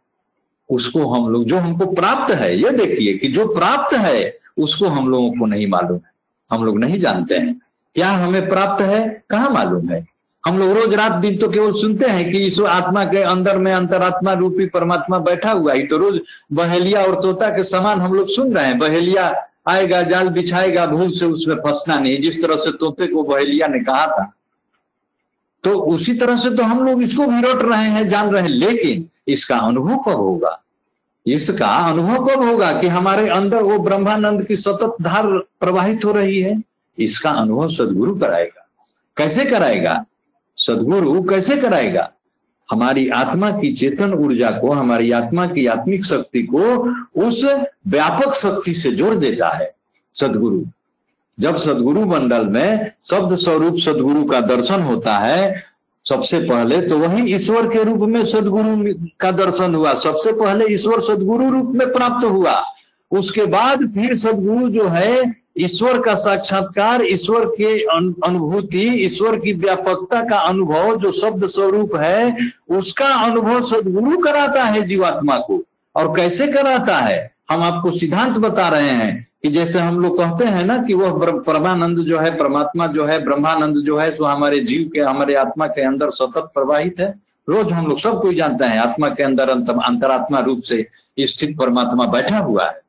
A: उसको हम लोग, जो हमको प्राप्त है, ये देखिए कि जो प्राप्त है, उसको हम लोगों को नहीं मालूम है। हम लोग नहीं जानते हैं। क्या हमें प्राप्त है? कहा मालूम है? हम लोग रोज रात दिन तो केवल सुनते हैं कि इस आत्मा के अंदर में अंतरात्मा रूपी परमात्मा बैठा हुआ ही। तो रोज बहेलिया और तोता के समान हम लोग सुन रहे हैं। बहेलिया आएगा, जाल बिछाएगा, भूल से उसमें फंसना नहीं। जिस तरह से तोते को बहेलिया ने कहा था। तो उसी तरह से तो हम लोग इसको भी रोट रहे हैं, जान रहे हैं। लेकिन इसका अनुभव कब होगा? इसका अनुभव कब होगा कि हमारे अंदर वो ब्रह्मानंद की सतत धार प्रवाहित हो रही है? इसका अनुभव सदगुरु कराएगा। कैसे कराएगा? सदगुरु कैसे कराएगा? हमारी आत्मा की चेतन ऊर्जा को, हमारी आत्मा की आत्मिक शक्ति को उस व्यापक शक्ति से जोड़ देता है सदगुरु। जब सदगुरु मंडल में शब्द स्वरूप सदगुरु का दर्शन होता है, सबसे पहले तो वही ईश्वर के रूप में सदगुरु का दर्शन हुआ। सबसे पहले ईश्वर सदगुरु रूप में प्राप्त हुआ। उसके बाद फिर सदगुरु जो है ईश्वर का साक्षात्कार, ईश्वर के अनुभूति, ईश्वर की व्यापकता का अनुभव, जो शब्द स्वरूप है, उसका अनुभव सदगुरु कराता है जीवात्मा को। और कैसे कराता है? हम आपको सिद्धांत बता रहे हैं कि जैसे हम लोग कहते हैं ना कि वह परमानंद जो है, परमात्मा जो है, ब्रह्मानंद जो है, सो हमारे जीव के, हमारे आत्मा के अंदर सतत प्रवाहित है। रोज हम लोग सब कोई जानते हैं, आत्मा के अंदर अंतरात्मा रूप से स्थित परमात्मा बैठा हुआ है।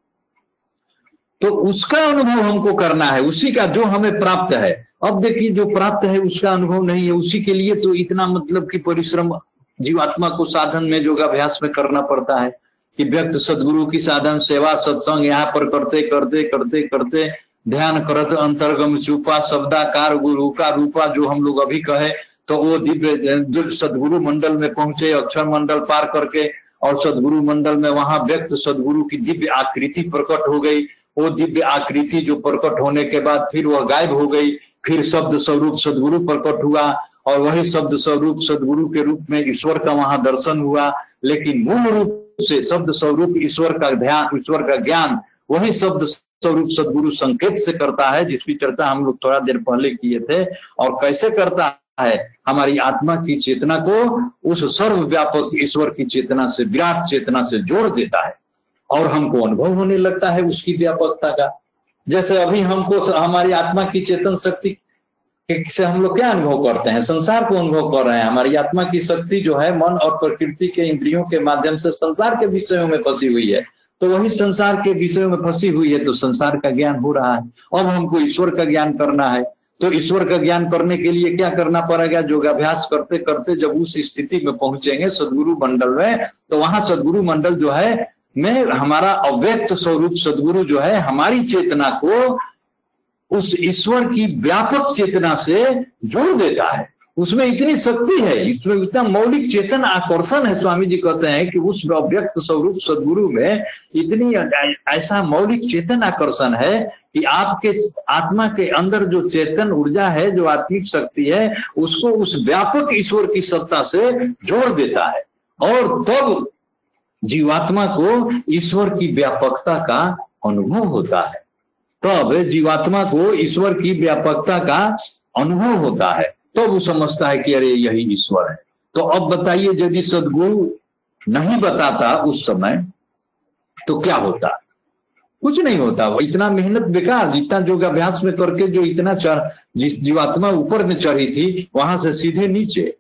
A: तो उसका अनुभव हमको करना है, उसी का जो हमें प्राप्त है। अब देखिए, जो प्राप्त है, उसका अनुभव नहीं है, उसी के लिए तो इतना मतलब कि परिश्रम जीवात्मा को साधन में, योगाभ्यास में करना पड़ता है कि व्यक्त सदगुरु की साधन, सेवा, सत्संग यहाँ पर करते करते करते करते, ध्यान करत, अंतर्गम, चूपा शब्दाकार गुरु का रूपा, जो हम लोग अभी कहे तो वो दिव्य सदगुरु मंडल में पहुँचे, अक्षर मंडल पार करके, और सदगुरु मंडल में वहाँ व्यक्त सदगुरु की दिव्य आकृति प्रकट हो गई। वो दिव्य आकृति जो प्रकट होने के बाद फिर वह गायब हो गई, फिर शब्द स्वरूप सदगुरु प्रकट हुआ और वही शब्द स्वरूप सदगुरु के रूप में ईश्वर का वहाँ दर्शन हुआ। लेकिन मूल रूप से शब्द स्वरूप ईश्वर का ध्यान, ईश्वर का ज्ञान, वही शब्द स्वरूप सदगुरु संकेत से करता है, जिसकी चर्चा हम लोग थोड़ा देर पहले किए थे। और कैसे करता है? हमारी आत्मा की चेतना को उस सर्वव्यापक ईश्वर की चेतना से, विराट चेतना से जोड़ देता है। और हमको अनुभव होने लगता है उसकी व्यापकता का। जैसे अभी हमको हमारी आत्मा की चेतन शक्ति से हम लोग क्या अनुभव करते हैं? संसार को अनुभव कर रहे हैं। हमारी आत्मा की शक्ति जो है, मन और प्रकृति के इंद्रियों के माध्यम से संसार के विषयों में फंसी हुई है। तो वही संसार के विषयों में फंसी हुई है तो संसार का ज्ञान हो रहा है। अब हमको ईश्वर का ज्ञान करना है। तो ईश्वर का ज्ञान करने के लिए क्या करना पड़ेगा? योगाभ्यास करते करते जब उस स्थिति में पहुँचेंगे, सदगुरु मंडल में तो वहाँ सदगुरु मंडल जो है में हमारा अव्यक्त स्वरूप सदगुरु जो है, हमारी चेतना को उस ईश्वर की व्यापक चेतना से जोड़ देता है। उसमें इतनी शक्ति है, इसमें इतना मौलिक चेतन आकर्षण है, स्वामी जी कहते हैं कि उस अव्यक्त स्वरूप सदगुरु में इतनी ऐसा मौलिक चेतन आकर्षण है कि आपके आत्मा के अंदर जो चेतन ऊर्जा है, जो आत्मिक शक्ति है, उसको उस व्यापक ईश्वर की सत्ता से जोड़ देता है। और तब जीवात्मा को ईश्वर की व्यापकता का अनुभव होता है। तब जीवात्मा को ईश्वर की व्यापकता का अनुभव होता है। तो वो समझता है कि अरे, यही ईश्वर है। तो अब बताइए, यदि सदगुरु नहीं बताता उस समय तो क्या होता? कुछ नहीं होता। इतना मेहनत बेकार जितना योगाभ्यास में करके जो इतना चढ़, जिस जीवात्मा ऊपर में चढ़ी थी, वहाँ से सीधे नीचे।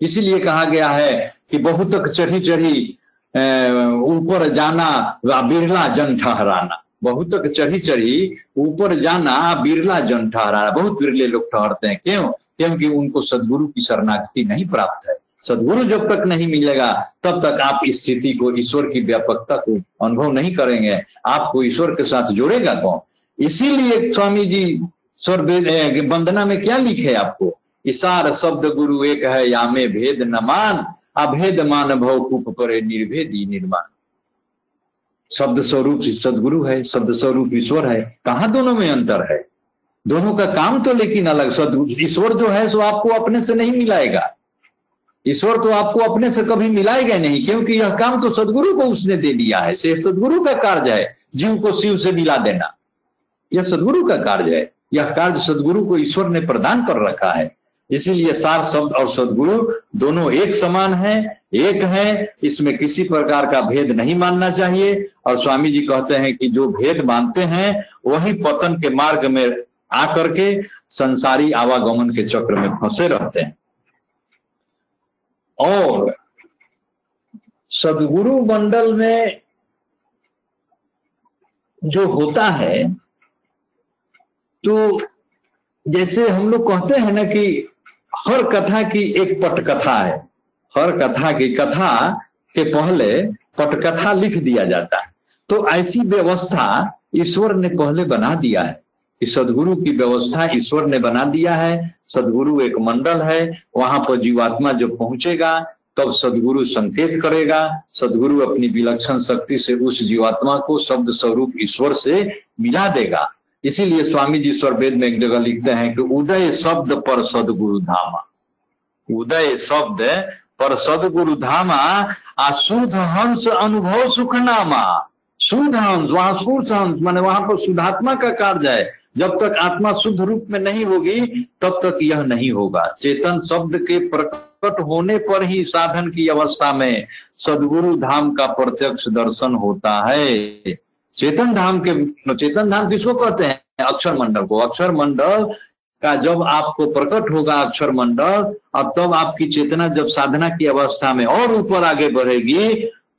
A: इसीलिए कहा गया है कि बहुत तक चढ़ी चढ़ी ऊपर जाना बिरला जन ठहराना। बहुत तक चढ़ी चढ़ी, ऊपर जाना बिरला जन ठहराना। बहुत बिरले लोग ठहरते हैं। क्यों? क्योंकि उनको सदगुरु की शरणागति नहीं प्राप्त है। सदगुरु जब तक नहीं मिलेगा, तब तक आप इस स्थिति को, ईश्वर की व्यापकता को अनुभव नहीं करेंगे। आपको ईश्वर के साथ जोड़ेगा कौन? इसीलिए स्वामी जी स्वर वंदना में क्या लिखे आपको? इशार शब्द गुरु एक है या में भेद न अभेद मान भव कूप करे निर्भेदी निर्माण। शब्द स्वरूप सदगुरु है शब्द स्वरूप ईश्वर है, कहा दोनों में अंतर है? दोनों का काम तो लेकिन अलग, सदगुरु ईश्वर जो है सो आपको अपने से नहीं मिलाएगा। ईश्वर तो आपको अपने से कभी मिलाएगा नहीं, क्योंकि यह काम तो सदगुरु को उसने दे दिया है, सिर्फ़ सदगुरु का कार्य है, जीव को शिव से मिला देना। यह सदगुरु का कार्य है, यह कार्य सदगुरु को ईश्वर ने प्रदान कर रखा है। इसीलिए सार शब्द और सदगुरु दोनों एक समान है, एक है, इसमें किसी प्रकार का भेद नहीं मानना चाहिए। और स्वामी जी कहते हैं कि जो भेद मानते हैं, वही पतन के मार्ग में आकर के संसारी आवागमन के चक्र में फंसे रहते हैं। और सदगुरु मंडल में जो होता है तो जैसे हम लोग कहते हैं ना कि हर कथा की एक पटकथा है। हर कथा की कथा के पहले पटकथा लिख दिया जाता है। तो ऐसी व्यवस्था ईश्वर ने पहले बना दिया है। कि सदगुरु की व्यवस्था ईश्वर ने बना दिया है। सदगुरु एक मंडल है। वहाँ पर जीवात्मा जब पहुंचेगा, तब सदगुरु संकेत करेगा। सदगुरु अपनी विलक्षण शक्ति से उस जीवात्मा को शब्द स्वरूप ईश्वर से मिला देगा। इसीलिए स्वामी जी स्वरवेद में एक जगह लिखते हैं कि उदय शब्द पर सदगुरु धामा। उदय शब्द पर सदगुरु धामा, आ शुद्ध हंस अनुभव सुखनामा। शुद्ध हंस, वहाँ शुद्ध हंस, माने वहाँ पर शुद्धात्मा का कार्य है जब तक आत्मा शुद्ध रूप में नहीं होगी, तब तक यह नहीं होगा। चेतन शब्द के प्रकट होने पर ही साधन की अवस्था में सदगुरु धाम का प्रत्यक्ष दर्शन होता है। चेतन धाम के चेतन धाम किसको कहते हैं? अक्षर मंडल को। अक्षर मंडल का जब आपको प्रकट होगा अक्षर मंडल, अब तब आपकी चेतना जब साधना की अवस्था में और ऊपर आगे बढ़ेगी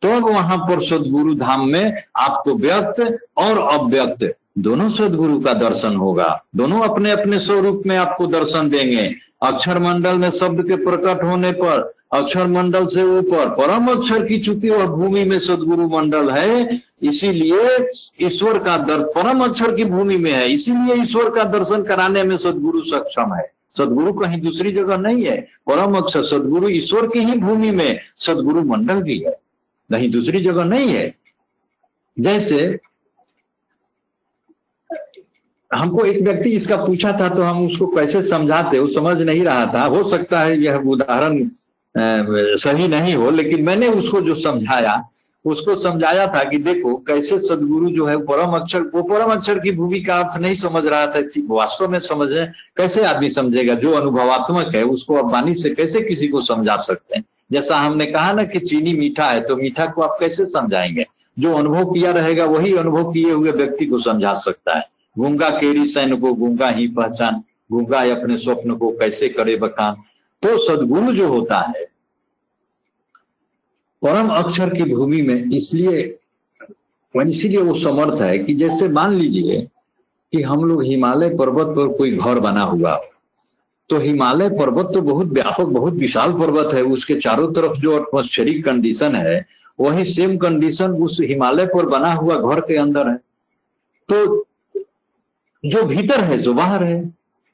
A: तो वहाँ पर सदगुरु धाम में आपको व्यक्त और अव्यक्त, दोनों सदगुरु का दर्शन होगा। दोनों अपने अपने स्वरूप में आपको दर्शन देंगे। अक्षर मंडल में शब्द के प्रकट होने पर, अक्षर मंडल से ऊपर, परम अक्षर की चुकी वह भूमि में सदगुरु मंडल है इसीलिए ईश्वर का दर्शन परम अक्षर की भूमि में है। इसीलिए ईश्वर का दर्शन कराने में सदगुरु सक्षम है। सदगुरु कहीं दूसरी जगह नहीं है। परम अक्षर सदगुरु ईश्वर की ही भूमि में सदगुरु मंडल भी है। कहीं दूसरी जगह नहीं है। जैसे हमको एक व्यक्ति इसका पूछा था तो हम उसको कैसे समझाते, वो समझ नहीं रहा था। हो सकता है यह उदाहरण सही नहीं हो, लेकिन मैंने उसको जो समझाया उसको समझाया था कि देखो, कैसे सदगुरु जो है परम अक्षर, वो परम अक्षर की भूमि का अर्थ नहीं समझ रहा था वास्तव में समझे कैसे आदमी समझेगा? जो अनुभवात्मक है, उसको अब वाणी से कैसे किसी को समझा सकते हैं? जैसा हमने कहा ना कि चीनी मीठा है तो मीठा को आप कैसे समझाएँगे? जो अनुभव किया रहेगा, वही अनुभव किए हुए व्यक्ति को समझा सकता है। गूँगा केरी सैन को गूँगा ही पहचान गूँगा अपने स्वप्न को कैसे करे बखान। तो सदगुरु जो होता है परम अक्षर की भूमि में इसलिए इसीलिए वो समर्थ है कि जैसे मान लीजिए कि हम लोग हिमालय पर्वत पर कोई घर बना हुआ तो हिमालय पर्वत तो बहुत व्यापक, बहुत विशाल पर्वत है। उसके चारों तरफ़ जो एटमोस्फेरिक कंडीशन है, वही सेम कंडीशन उस हिमालय पर बना हुआ घर के अंदर है। तो जो भीतर है, जो बाहर है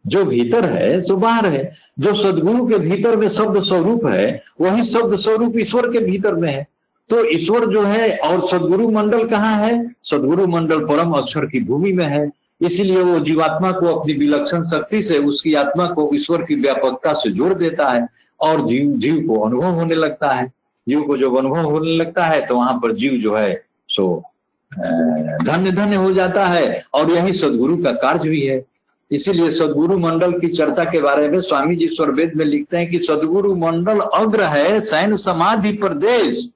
A: जो भीतर है, जो बाहर है, जो सदगुरु के भीतर में शब्द स्वरूप है, वही शब्द स्वरूप ईश्वर के भीतर में है। तो ईश्वर जो है और सदगुरु मंडल कहाँ है? सदगुरु मंडल परम अक्षर की भूमि में है। इसीलिए वो जीवात्मा को अपनी विलक्षण शक्ति से, उसकी आत्मा को ईश्वर की व्यापकता से जोड़ देता है और जीव जीव को अनुभव होने लगता है। जीव को जब अनुभव होने लगता है तो वहाँ पर जीव जो है, सो धन्य धन्य हो जाता है और यही सदगुरु का कार्य भी है। इसीलिए सदगुरु मंडल की चर्चा के बारे में स्वामी जी स्वर्वेद में लिखते हैं कि सदगुरु मंडल अग्र है सैन समाधि प्रदेश।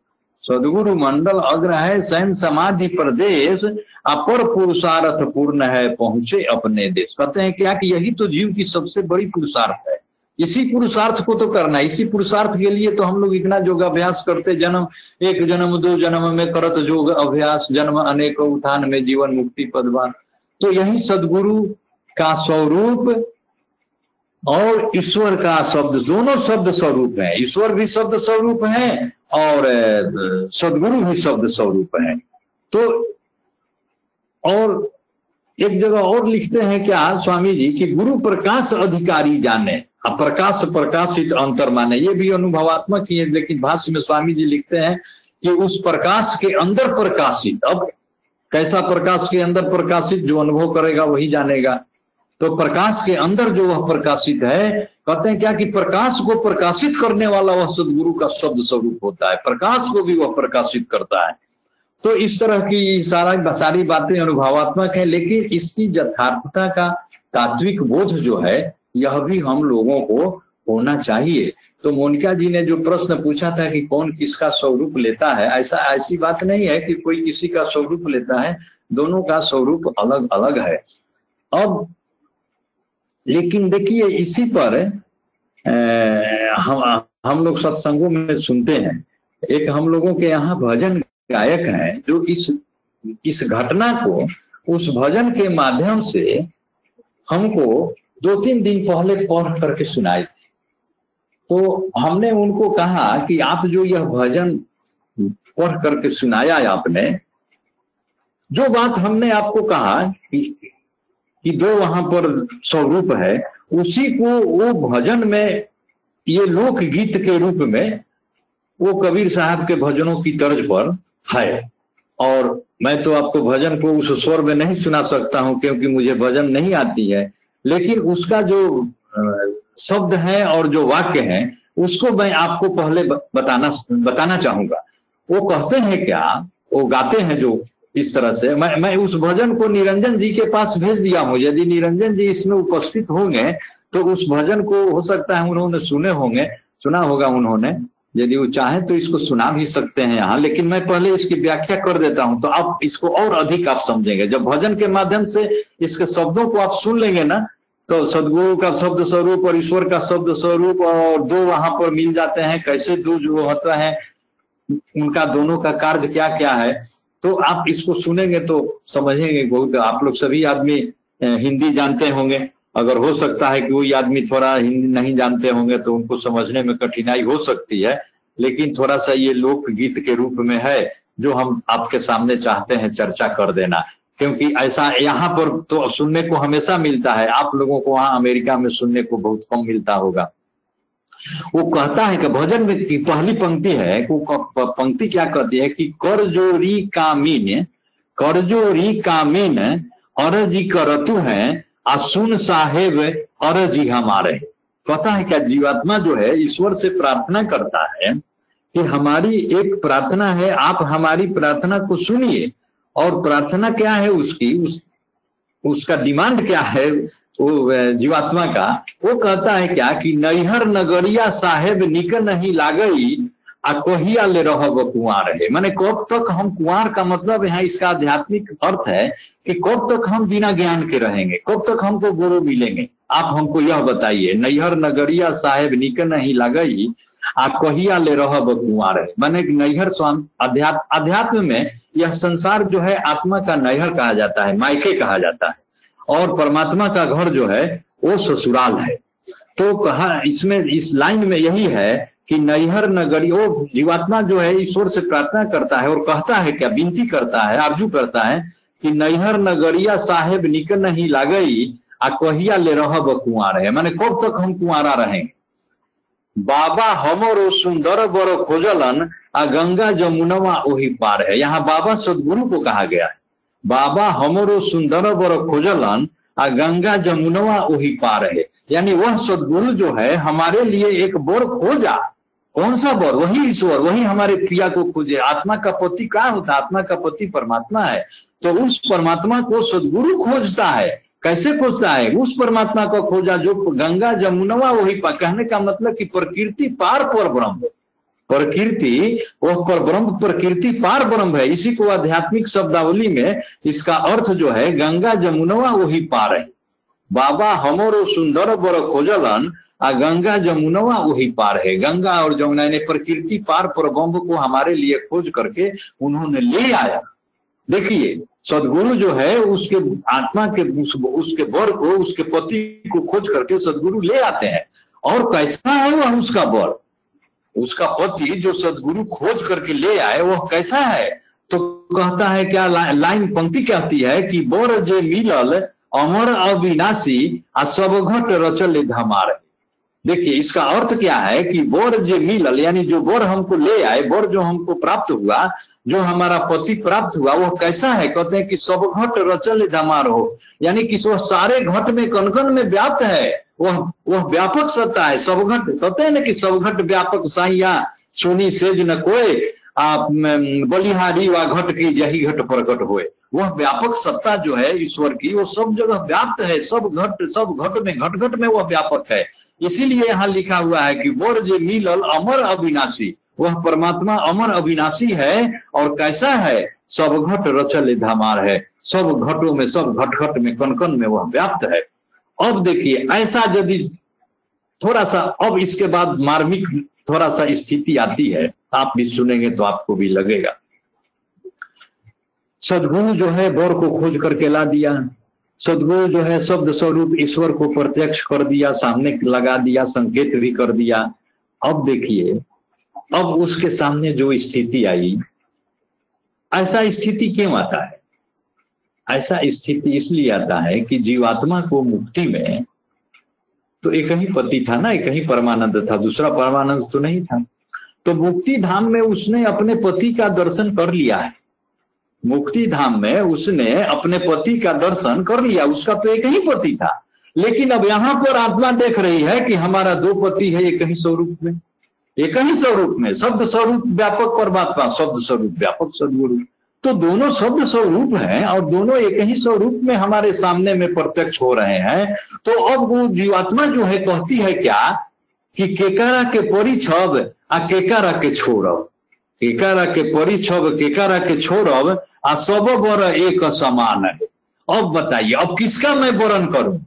A: सदगुरु मंडल अग्र है सैन समाधि प्रदेश। अपर पुरुषार्थ पूर्ण है पहुँचे अपने देश। कहते हैं क्या कि यही तो जीव की सबसे बड़ी पुरुषार्थ है। इसी पुरुषार्थ को तो करना है। इसी पुरुषार्थ के लिए तो हम लोग इतना योग अभ्यास करते जन्म, एक जन्म, दो जन्म में करत योग अभ्यास। जन्म अनेक उत्थान में जीवन मुक्ति पदवान। तो यही सदगुरु का स्वरूप और ईश्वर का शब्द, दोनों शब्द स्वरूप है। ईश्वर भी शब्द स्वरूप है और सदगुरु भी शब्द स्वरूप है। तो और एक जगह और लिखते हैं क्या, स्वामी जी, कि गुरु प्रकाश अधिकारी जाने प्रकाश प्रकाशित अंतर माने। ये भी अनुभवात्मक ही है, लेकिन भाष्य में स्वामी जी लिखते हैं कि उस प्रकाश के अंदर प्रकाशित, अब कैसा प्रकाश के अंदर प्रकाशित, जो अनुभव करेगा वही जानेगा। तो प्रकाश के अंदर जो वह प्रकाशित है, कहते हैं क्या कि प्रकाश को प्रकाशित करने वाला वह सदगुरु का शब्द स्वरूप होता है। प्रकाश को भी वह प्रकाशित करता है। तो इस तरह की सारा सारी बातें अनुभवात्मक है, लेकिन इसकी यथार्थता का तात्विक बोध जो है, यह भी हम लोगों को होना चाहिए। तो मोनिका जी ने जो प्रश्न पूछा था कि कौन किसका स्वरूप लेता है, ऐसा, ऐसी बात नहीं है कि कोई किसी का स्वरूप लेता है, दोनों का स्वरूप अलग अलग है। अब लेकिन देखिए, इसी पर हम हम लोग सत्संगों में सुनते हैं। एक हम लोगों के यहाँ भजन गायक हैं, जो इस इस घटना को, उस भजन के माध्यम से हमको दो तीन दिन पहले पढ़ करके सुनाए थे तो हमने उनको कहा कि आप जो यह भजन पढ़ करके सुनाया आपने, जो बात हमने आपको कहा कि कि दो वहाँ पर स्वरूप है, उसी को वो भजन में, ये लोक गीत के रूप में, वो कबीर साहब के भजनों की तर्ज पर है। और मैं तो आपको भजन को उस स्वर में नहीं सुना सकता हूँ, क्योंकि मुझे भजन नहीं आती है। लेकिन उसका जो शब्द है और जो वाक्य है, उसको मैं आपको पहले बताना बताना चाहूँगा। वो कहते हैं क्या? वो गाते हैं जो इस तरह से। मैं मैं उस भजन को निरंजन जी के पास भेज दिया हूँ यदि निरंजन जी इसमें उपस्थित होंगे तो उस भजन को हो सकता है उन्होंने सुने होंगे, सुना होगा उन्होंने। यदि वो चाहे तो इसको सुना भी सकते हैं यहाँ, लेकिन मैं पहले इसकी व्याख्या कर देता हूँ तो आप इसको और अधिक आप समझेंगे। जब भजन के माध्यम से इसके शब्दों को आप सुन लेंगे ना तो सदगुरु का शब्द स्वरूप और ईश्वर का शब्द स्वरूप और दो वहाँ पर मिल जाते हैं। कैसे दो जो होता है, उनका दोनों का कार्य क्या क्या है तो आप इसको सुनेंगे तो समझेंगे बहुत आप लोग सभी आदमी हिंदी जानते होंगे। अगर हो सकता है कि कोई आदमी थोड़ा हिंदी नहीं जानते होंगे तो उनको समझने में कठिनाई हो सकती है, लेकिन थोड़ा सा ये लोक गीत के रूप में है जो हम आपके सामने चाहते हैं चर्चा कर देना। क्योंकि ऐसा यहाँ पर तो सुनने को हमेशा मिलता है। आप लोगों को वहाँ अमेरिका में सुनने को बहुत कम मिलता होगा। वो कहता है कि भजन में की पहली पंक्ति है वो पंक्ति क्या कहती है कि करजोरी कामीन करजोरी कामीन अरजी करतु है असुन साहेब अरजी हमारे। पता है क्या जीवात्मा जो है, ईश्वर से प्रार्थना करता है कि हमारी एक प्रार्थना है, आप हमारी प्रार्थना को सुनिए। और प्रार्थना क्या है उसकी? उस उसका डिमांड क्या है? वो जीवात्मा का, वो कहता है क्या कि नैहर नगरिया साहेब निक नहीं लागई, आ कहिया ले रह कुआर है। मैंने कब तक हम कुआर का मतलब यहाँ इसका आध्यात्मिक अर्थ है कि कब तक हम बिना ज्ञान के रहेंगे, कब तक हमको गुरु मिलेंगे। आप हमको यह बताइए, नैहर नगरिया साहेब निक नहीं लागई, आ कहिया ले रह कुआर है। मैंने नैहर स्वामी अध्यात्म अध्यात्म में यह संसार जो है आत्मा का नैहर कहा जाता है, मायके कहा जाता है। और परमात्मा का घर जो है, वो ससुराल है। तो कहा, इसमें, इस लाइन में यही है कि नैहर नगरी वो जीवात्मा जो है, ईश्वर से प्रार्थना करता है और कहता है, क्या विनती करता है, आरज़ू करता है कि नैहर नगरिया साहेब निक नहीं लागई, आ कहिया ले रहब कुआर है। माने कब तक हम कुआरा रहेंगे बाबा हमरो सुंदर बर खोजलन, आ गंगा जमुनवा वही पार है। यहाँ बाबा सदगुरु को कहा गया है। बाबा हमरो सुंदर बर खोजलन आ गंगा जमुनवा वही पार है। यानी वह सदगुरु जो है, हमारे लिए एक बोर खोजा। कौन सा बर? वही ईश्वर, वही हमारे प्रिया को खोजे। आत्मा का पति क्या होता है? आत्मा का पति परमात्मा है। तो उस परमात्मा को सदगुरु खोजता है। कैसे खोजता है? उस परमात्मा को खोजा जो गंगा जमुनवा वही पार। कहने का मतलब कि प्रकृति पार पर ब्रह्म। प्रकृति वह पर ब्रह्म प्रकृति पार ब्रह्म है। इसी को आध्यात्मिक शब्दावली में इसका अर्थ जो है गंगा जमुनवा वही पार है। बाबा हमरो सुंदर बर खोजलन आ गंगा जमुनवा वही पार है। गंगा और जमुना ने प्रकृति पार पर ब्रह्म को हमारे लिए खोज करके उन्होंने ले आया। देखिए सदगुरु जो है उसके आत्मा के उस, उसके बर को उसके पति को खोज करके सदगुरु ले आते हैं। और कैसा है वह उसका बर उसका पति जो सदगुरु खोज करके ले आए वह कैसा है? तो कहता है क्या ला, लाइन पंक्ति कहती है कि बर जे मिलल अमर अविनाशी आ सब घट रचल धमार। देखिए इसका अर्थ क्या है कि बोर जो मिलल यानी जो बोर हमको ले आए बोर जो हमको प्राप्त हुआ जो हमारा पति प्राप्त हुआ वह कैसा है? कहते हैं कि सब घट रचल धमार हो। यानी कि वह सारे घट में कनकन में व्याप्त है। वह वह व्यापक सत्ता है, सब घट। कहते हैं ना कि सब घट व्यापक साइया, सोनी सेज न कोई आप बलिहारी व घट की यही घट प्रकट हुए। वह व्यापक सत्ता जो है ईश्वर की, वो सब जगह व्याप्त है, सब घट सब घट में, घट घट में वह व्यापक है। इसीलिए यहाँ लिखा हुआ है कि बोर जे मिलल अमर अविनाशी। वह परमात्मा अमर अविनाशी है और कैसा है? सब घट रचल धामार है। सब घटों में, सब घट घट में कन कन में वह व्याप्त है। अब देखिए, ऐसा यदि थोड़ा सा, अब इसके बाद मार्मिक थोड़ा सा स्थिति आती है, आप भी सुनेंगे तो आपको भी लगेगा। सदगुरु जो है बोर को खोज करके ला दिया, सदगुरु जो है शब्द स्वरूप ईश्वर को प्रत्यक्ष कर दिया, सामने लगा दिया, संकेत भी कर दिया। अब देखिए, अब उसके सामने जो स्थिति आई, ऐसा स्थिति क्यों आता है? ऐसा स्थिति इसलिए आता है कि जीवात्मा को मुक्ति में तो एक ही पति था ना, एक ही परमानंद था, दूसरा परमानंद तो नहीं था। तो मुक्ति धाम में उसने अपने पति का दर्शन कर लिया है। मुक्ति धाम में उसने अपने पति का दर्शन कर लिया, उसका तो एक ही पति था। लेकिन अब यहाँ पर आत्मा देख रही है कि हमारा दो पति है एक ही स्वरूप में, एक ही स्वरूप में, शब्द स्वरूप व्यापक परमात्मा, शब्द स्वरूप व्यापक सदगुरु। तो दोनों शब्द स्वरूप हैं और दोनों एक ही स्वरूप में हमारे सामने में प्रत्यक्ष हो रहे हैं। तो अब वो जीवात्मा जो है कहती है क्या? कि केकारा के परिछब आ केकारा के छोड़ब केकारा के परिछब केकारा के छोड़ब आ सब बर एक समान है। अब बताइए, अब किसका मैं वर्ण करूँ?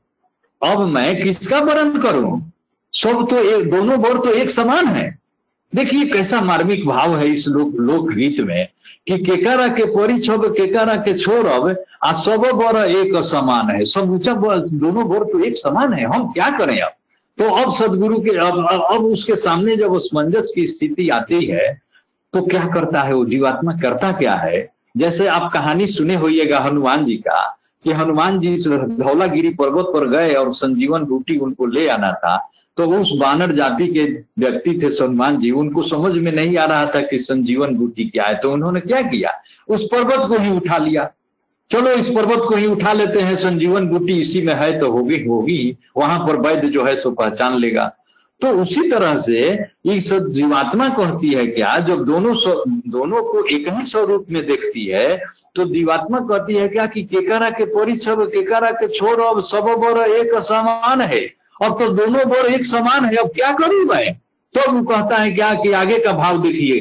A: अब मैं किसका वर्ण करूँ? सब तो एक दोनों बर तो एक समान है। देखिए कैसा मार्मिक भाव है इस लोक, लोकगीत में कि केकारा के परिछब केकारा के छोड़ब आ सब बर एक समान है। सब ऊँचा दोनों बर तो एक समान है, हम क्या करें अब? तो अब सदगुरु के, अब अब उसके सामने जब असमंजस की स्थिति आती है तो क्या करता है वो? जीवात्मा करता क्या है? जैसे आप कहानी सुने होइएगा हनुमान जी का, कि हनुमान जी धौलागिरी पर्वत पर गए और संजीवन बूटी उनको ले आना था तो उस बानर जाति के व्यक्ति थे हनुमान जी, उनको समझ में नहीं आ रहा था कि संजीवन बूटी क्या है तो उन्होंने क्या किया? उस पर्वत को ही उठा लिया। चलो, इस पर्वत को ही उठा लेते हैं, संजीवन बूटी इसी में है तो होगी होगी, वहाँ पर वैद्य जो है सो पहचान लेगा। तो उसी तरह से इस जीवात्मा कहती है क्या, जब दोनों दोनों को एक ही स्वरूप में देखती है तो जीवात्मा कहती है क्या कि केकारा के परिछब केकारा के छोर, अब सब बर एक समान है। अब तो दोनों बर एक समान है, अब क्या करूँ मैं? तो वो कहता है क्या कि आगे का भाव देखिए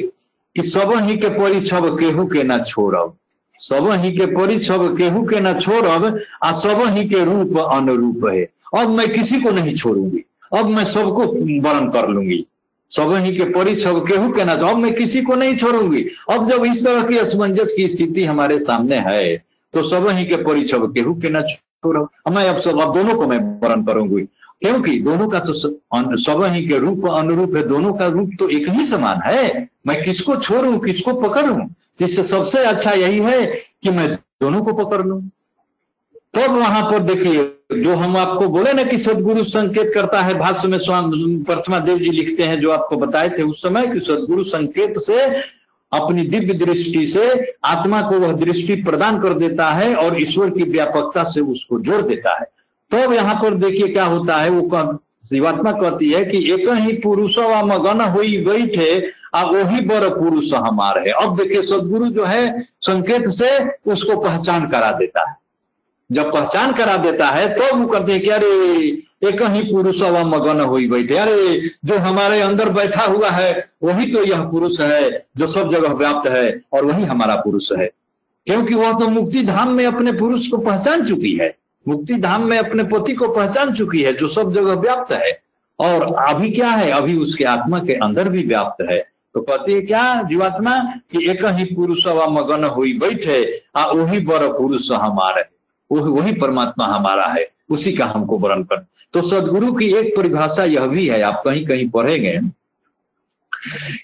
A: कि सब ही के परिछब केहू के ना छोड़ब। सब ही के परिछब केहू के ना छोड़ब, आ सब ही के रूप अनुरूप है। अब मैं किसी को नहीं छोड़ूँगी। अब मैं सबको वर्ण कर लूँगी। सब ही के परिछब केहू के ना अब मैं किसी को नहीं छोड़ूँगी। अब जब इस तरह की असमंजस की स्थिति हमारे सामने है तो सब ही के परिछब केहू के ना छोड़ो मैं अब सब अब दोनों को मैं वर्ण करूँगी। क्योंकि दोनों का तो सब ही के रूप अनुरूप है, दोनों का रूप तो एक ही समान है। मैं किसको छोड़ू, किसको पकड़ू? इससे सबसे अच्छा यही है कि मैं दोनों को पकड़ लू। तब तो वहाँ पर देखिए, जो हम आपको बोले ना कि सदगुरु संकेत करता है, भाष्य में स्वामी प्रतिमा देव जी लिखते हैं, जो आपको बताए थे उस समय कि सदगुरु संकेत से, अपनी दिव्य दृष्टि से, आत्मा को वह दृष्टि प्रदान कर देता है और ईश्वर की व्यापकता से उसको जोड़ देता है। तो यहाँ पर देखिए क्या होता है, वो जीवात्मा कहती है कि एक ही पुरुष व मगन हुई बैठे, आ वही बर पुरुष हमारे है। अब देखिए सदगुरु जो है, संकेत से उसको पहचान करा देता है। जब पहचान करा देता है तो वो कहते हैं कि अरे एक ही पुरुष व मगन हुई बैठे। अरे, जो हमारे अंदर बैठा हुआ है, वही तो यह पुरुष है, जो सब जगह व्याप्त है, और वही हमारा पुरुष है। क्योंकि वह तो मुक्ति धाम में अपने पुरुष को पहचान चुकी है। मुक्ति धाम में अपने पति को पहचान चुकी है, जो सब जगह व्याप्त है, और अभी क्या है, अभी उसके आत्मा के अंदर भी व्याप्त है। तो है क्या, जीवात्मा, कि एक ही पुरुष व मगन हुई बैठे, आ वही बड़ पुरुष हमारे, वही परमात्मा हमारा है, उसी का हमको वर्णन कर। तो सदगुरु की एक परिभाषा यह भी है, आप कहीं कहीं पढ़ेंगे।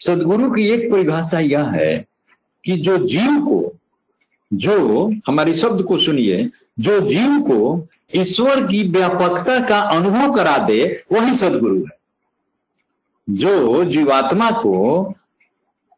A: सदगुरु की एक परिभाषा यह है कि जो जीव को जो हमारी शब्द को सुनिए, जो जीव को ईश्वर की व्यापकता का अनुभव करा दे, वही सदगुरु है। जो जीवात्मा को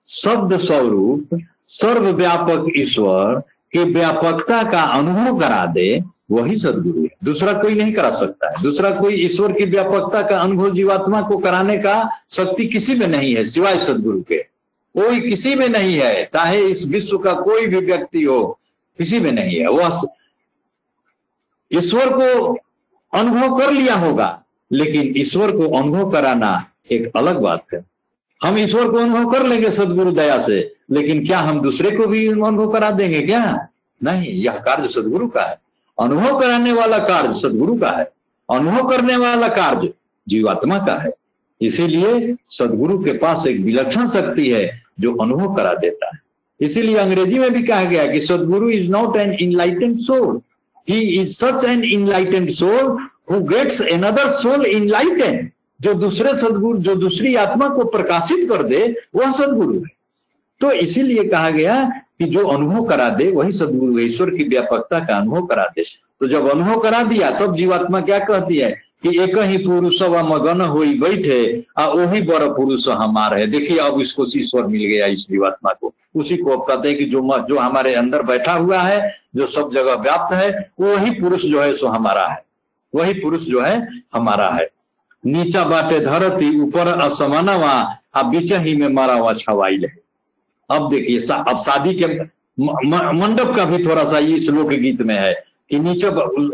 A: शब्द स्वरूप, सर्वव्यापक ईश्वर की व्यापकता का अनुभव करा दे, वही सदगुरु है। दूसरा कोई नहीं करा सकता है। दूसरा कोई ईश्वर की व्यापकता का अनुभव जीवात्मा को कराने का शक्ति किसी में नहीं है, सिवाय सदगुरु के। कोई किसी में नहीं है, चाहे इस विश्व का कोई भी व्यक्ति हो, किसी में नहीं है। वह ईश्वर को अनुभव कर लिया होगा, लेकिन ईश्वर को अनुभव कराना एक अलग बात है। हम ईश्वर को अनुभव कर लेंगे सदगुरु दया से, लेकिन क्या हम दूसरे को भी अनुभव करा देंगे क्या? नहीं, यह कार्य सदगुरु का है। अनुभव कराने वाला कार्य सदगुरु का है। अनुभव करने वाला कार्य जीवात्मा का है। इसीलिए सदगुरु के पास एक विलक्षण शक्ति है जो अनुभव करा देता है। इसीलिए अंग्रेज़ी में भी कहा गया कि Sadguru is not an enlightened soul he is such an enlightened soul who gets another soul enlightened जो दूसरे सदगुरु, जो दूसरी आत्मा को प्रकाशित कर दे, वह सदगुरु है। तो इसीलिए कहा गया कि जो अनुभव करा दे, वही सदगुरु ईश्वर की व्यापकता का अनुभव करा दे। तो जब अनुभव करा दिया, तब तो जीवात्मा क्या कहती है? कि एक ही पुरुष व मगन हो बैठे, आ वही बड़ पुरुष हमारे देखिए, अब इसको ईश्वर मिल गया इस जीवात्मा को। उसी को अब कहते हैं कि जो जो हमारे अंदर बैठा हुआ है, जो सब जगह व्याप्त है, वही पुरुष जो है सो हमारा है। वही पुरुष जो है हमारा है। नीचा बाटे धरती, ऊपर असमानवा अब बीच ही में मारा हुआ छवाई है। अब देखिए अब शादी के मंडप का भी थोड़ा सा इस लोक गीत में है। नीचे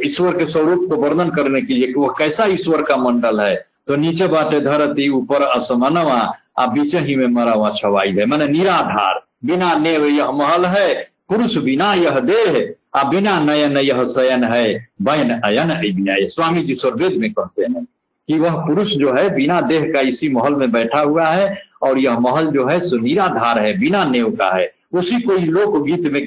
A: ईश्वर के स्वरूप को वर्णन करने के लिए कि वह कैसा ईश्वर का मंडल है तो नीचे बाटे धरती, ऊपर असमानवा आ बीच ही में मरा हुआ छवाई है। मैंने निराधार, बिना नेव यह महल है, पुरुष बिना यह देह, आ बिना नयन यह शयन है बयन अयन स्वामी जी स्वर्वेद में कहते हैं कि वह पुरुष जो है, बिना देह का इसी महल में बैठा हुआ है, और यह महल जो है, सुनिराधार है, बिना नेव का है। उसी को लोकगीत में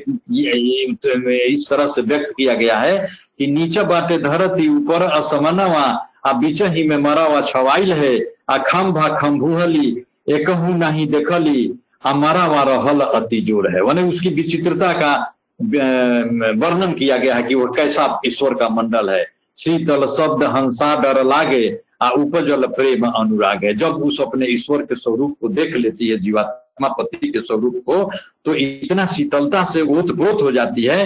A: इस तरह से व्यक्त किया गया है कि नीचे बाटे धरती, ऊपर असमनवा, आ बीच ही में मरा हुआ छवाइल है, आ खंभा खम्भुहली एक नहीं देखली, आ मरा हुआ रहल अति ज़ोर है। मैंने उसकी विचित्रता का वर्णन किया गया है कि वह कैसा ईश्वर का मंडल है। शीतल शब्द हंसा डर लागे, आ उपजल प्रेम अनुराग है। जब उस अपने ईश्वर के स्वरूप को देख लेती है जीवात्मा पति के स्वरूप को तो इतना शीतलता से ओत प्रोत हो जाती है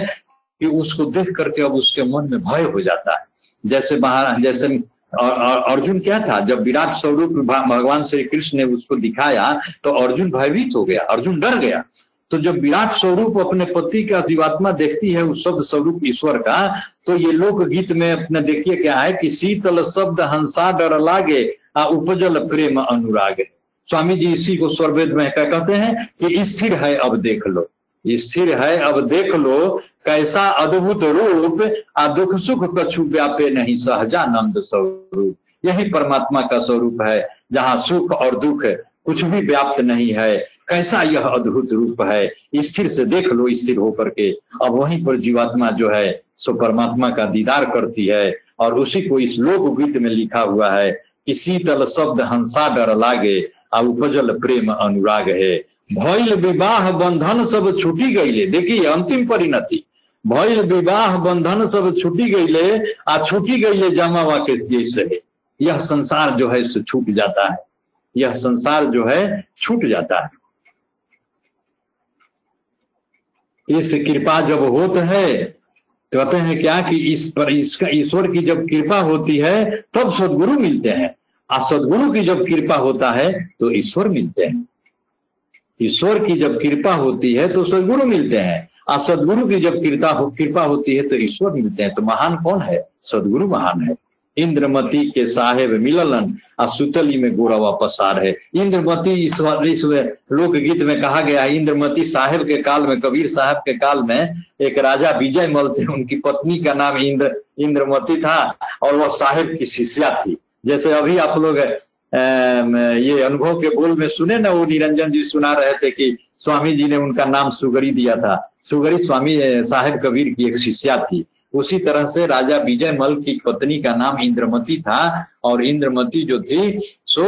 A: कि उसको देख करके अब उसके मन में भय हो जाता है। जैसे महाराज जैसे अर्जुन क्या था? जब विराट स्वरूप भगवान श्री कृष्ण ने उसको दिखाया तो अर्जुन भयभीत हो गया, अर्जुन डर गया। तो जब विराट स्वरूप अपने पति का जीवात्मा देखती है उस शब्द स्वरूप ईश्वर का तो ये लोक गीत में अपने देखिए क्या है कि शीतल शब्द हंसा डर लागे, आ उपजल प्रेम अनुराग। स्वामी जी इसी को स्वर्वेद में क्या कहते हैं कि स्थिर है, अब देख लो। स्थिर है, अब देख लो, कैसा अद्भुत रूप आ दुख सुख कछु व्यापे नहीं, सहजानंद स्वरूप। यही परमात्मा का स्वरूप है, जहाँ सुख और दुख कुछ भी व्याप्त नहीं है। कैसा यह अद्भुत रूप है? स्थिर से देख लो, स्थिर होकर के। अब वहीं पर जीवात्मा जो है, सो परमात्मा का दीदार करती है और उसी को इस लोक गीत में लिखा हुआ है कि शीतल शब्द हंसा डर लागे आ उपजल प्रेम अनुराग है। भइल विवाह बंधन सब छूटी गईले देखिए अंतिम परिणति। भइल विवाह बंधन सब छूटी गईले आ छूटी गईले जमावा के जैसे है। यह संसार जो है छूट जाता है। यह संसार जो है, छूट जाता है। इस कृपा जब होत है, कहते हैं क्या कि इस पर इसका ईश्वर की जब कृपा होती है, तब सदगुरु मिलते हैं। और सदगुरु की जब कृपा होता है तो ईश्वर मिलते हैं। ईश्वर की जब कृपा होती है तो सदगुरु मिलते हैं। और सदगुरु की जब कृपा हो, कृपा होती है तो ईश्वर मिलते हैं। तो महान कौन है? सदगुरु महान है। इंद्रमती के साहेब मिललन और सुतली में गोरा वापस आ रहे। इंद्रमती इस लोकगीत में कहा गया, इंद्रमती साहेब के काल में, कबीर साहब के काल में एक राजा विजय मल थे। उनकी पत्नी का नाम इंद्र, इंद्रमती था और वह साहेब की शिष्या थी। जैसे अभी आप लोग ये अनुभव के बोल में सुने ना, वो निरंजन जी सुना रहे थे कि स्वामी जी ने उनका नाम सुगरी दिया था। सुगरी स्वामी साहेब कबीर की एक शिष्या थी। उसी तरह से राजा विजय मल की पत्नी का नाम इंद्रमती था और इंद्रमती जो थी, सो,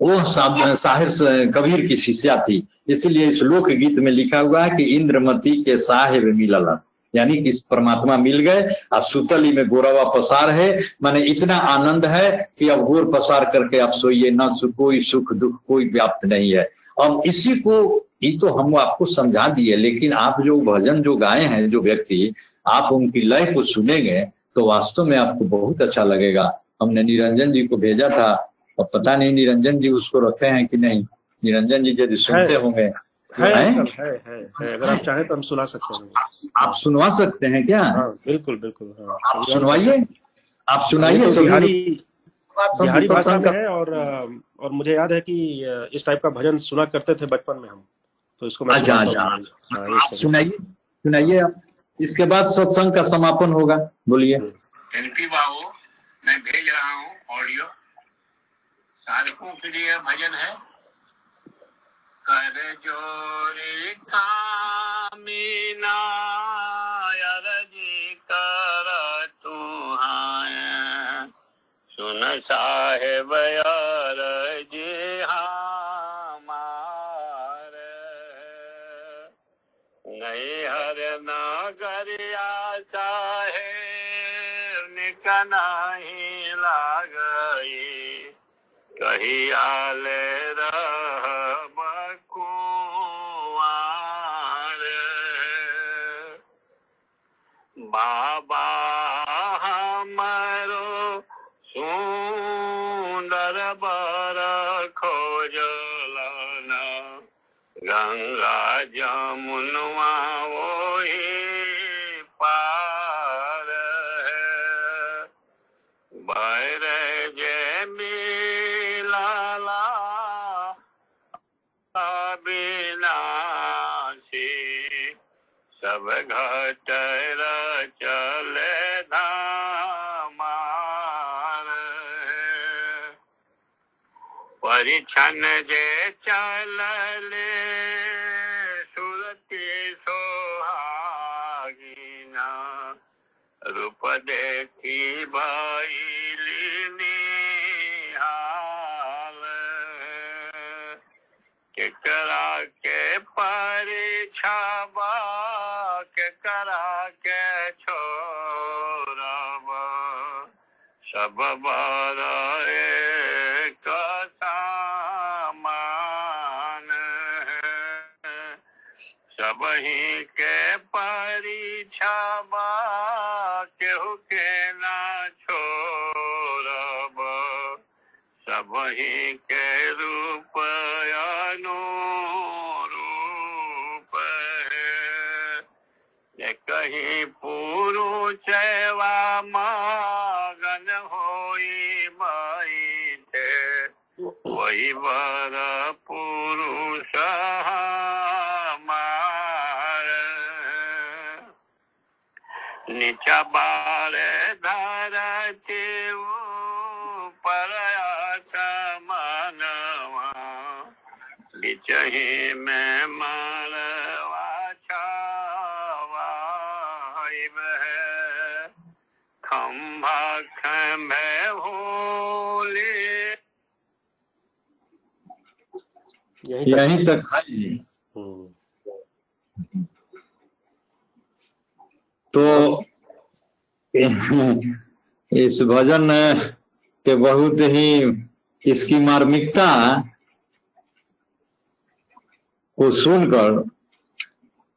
A: वो साहिर कबीर की शिष्या थी। इसलिए इस लोक गीत में लिखा हुआ है कि इंद्रमती के साहेब मिलल। यानी कि परमात्मा मिल गए और सुतली में गोरावा पसार है माने इतना आनंद है कि अब गोर पसार करके आप सोइए न कोई सुख दुख कोई व्याप्त नहीं है। और इसी को ये तो हम आपको समझा दिए लेकिन आप जो भजन जो गाए हैं जो व्यक्ति आप उनकी लय को सुनेंगे तो वास्तव में आपको बहुत अच्छा लगेगा। हमने निरंजन जी को भेजा था और पता नहीं निरंजन जी उसको रखे हैं कि नहीं। निरंजन जी यदि सुनते होंगे
B: है, है, है, है, है, अगर आप चाहें तो हम सुना सकते हैं।
A: आप सुनवा सकते हैं क्या?
B: हाँ, बिल्कुल बिल्कुल हाँ,
A: आप सुनवाइए। आप सुनाइए
B: तो बिहारी बिहारी भाषा में है और और मुझे याद है कि इस टाइप का भजन सुना करते थे बचपन में हम। तो इसको मैं
A: अच्छा अच्छा। सुनाइए सुनाइए आप। इसके बाद सत्संग का समापन होगा। बोलिए।
C: एनपी बाबू मैं भेज रहा हूँ ऑडियो। साधकों के लिए भजन है। कर जोरे कामीना कर तू सुन साहेब यार जी हमार। नहीं हर नागरिया चाहे निकनाही लागई। कही आले रह बाबा हमारो सुंदर गंगा जमुनवा पार बैर जे अविनाशी सब घट परिछन जे चलले सुरति सोहागिना। रूप देखी बाईली निहाल केकरा के परीक्षाबा केकरा के छोड़ब। सब बार सब ही के रूप अनुरूप है। कहीं पुरुष मगन होई बैठे वही बर पुरुष नीचा बार बिचही में भोले।
B: यहीं तक।
A: यहीं है
B: हम्म,
A: तो इस भजन के बहुत ही इसकी मार्मिकता को सुनकर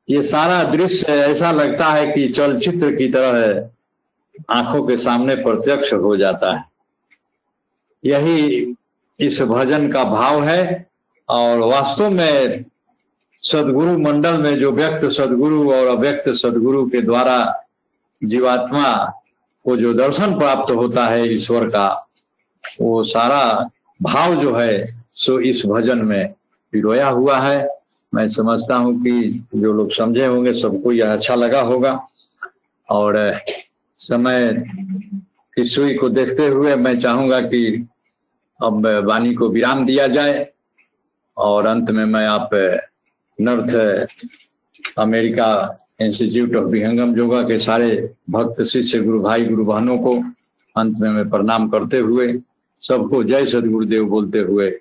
A: ये सारा दृश्य ऐसा लगता है कि चलचित्र की तरह है। आँखों के सामने प्रत्यक्ष हो जाता है। यही इस भजन का भाव है और वास्तव में सदगुरु मंडल में जो व्यक्त सदगुरु और अव्यक्त सदगुरु के द्वारा जीवात्मा को जो दर्शन प्राप्त होता है ईश्वर का, वो सारा भाव जो है, सो इस भजन में पिरोया हुआ है। मैं समझता हूँ कि जो लोग समझे होंगे सबको यह अच्छा लगा होगा। और समय की सुई को देखते हुए मैं चाहूँगा कि अब वाणी को विराम दिया जाए। और अंत में मैं आप North America Institute of Vihangam yoga के सारे भक्त, शिष्य, गुरु भाई, गुरु बहनों को अंत में मैं प्रणाम करते हुए, सबको जय सदगुरुदेव बोलते हुए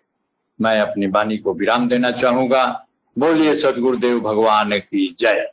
A: मैं अपनी वाणी को विराम देना चाहूँगा। बोलिए सदगुरुदेव भगवान की जय।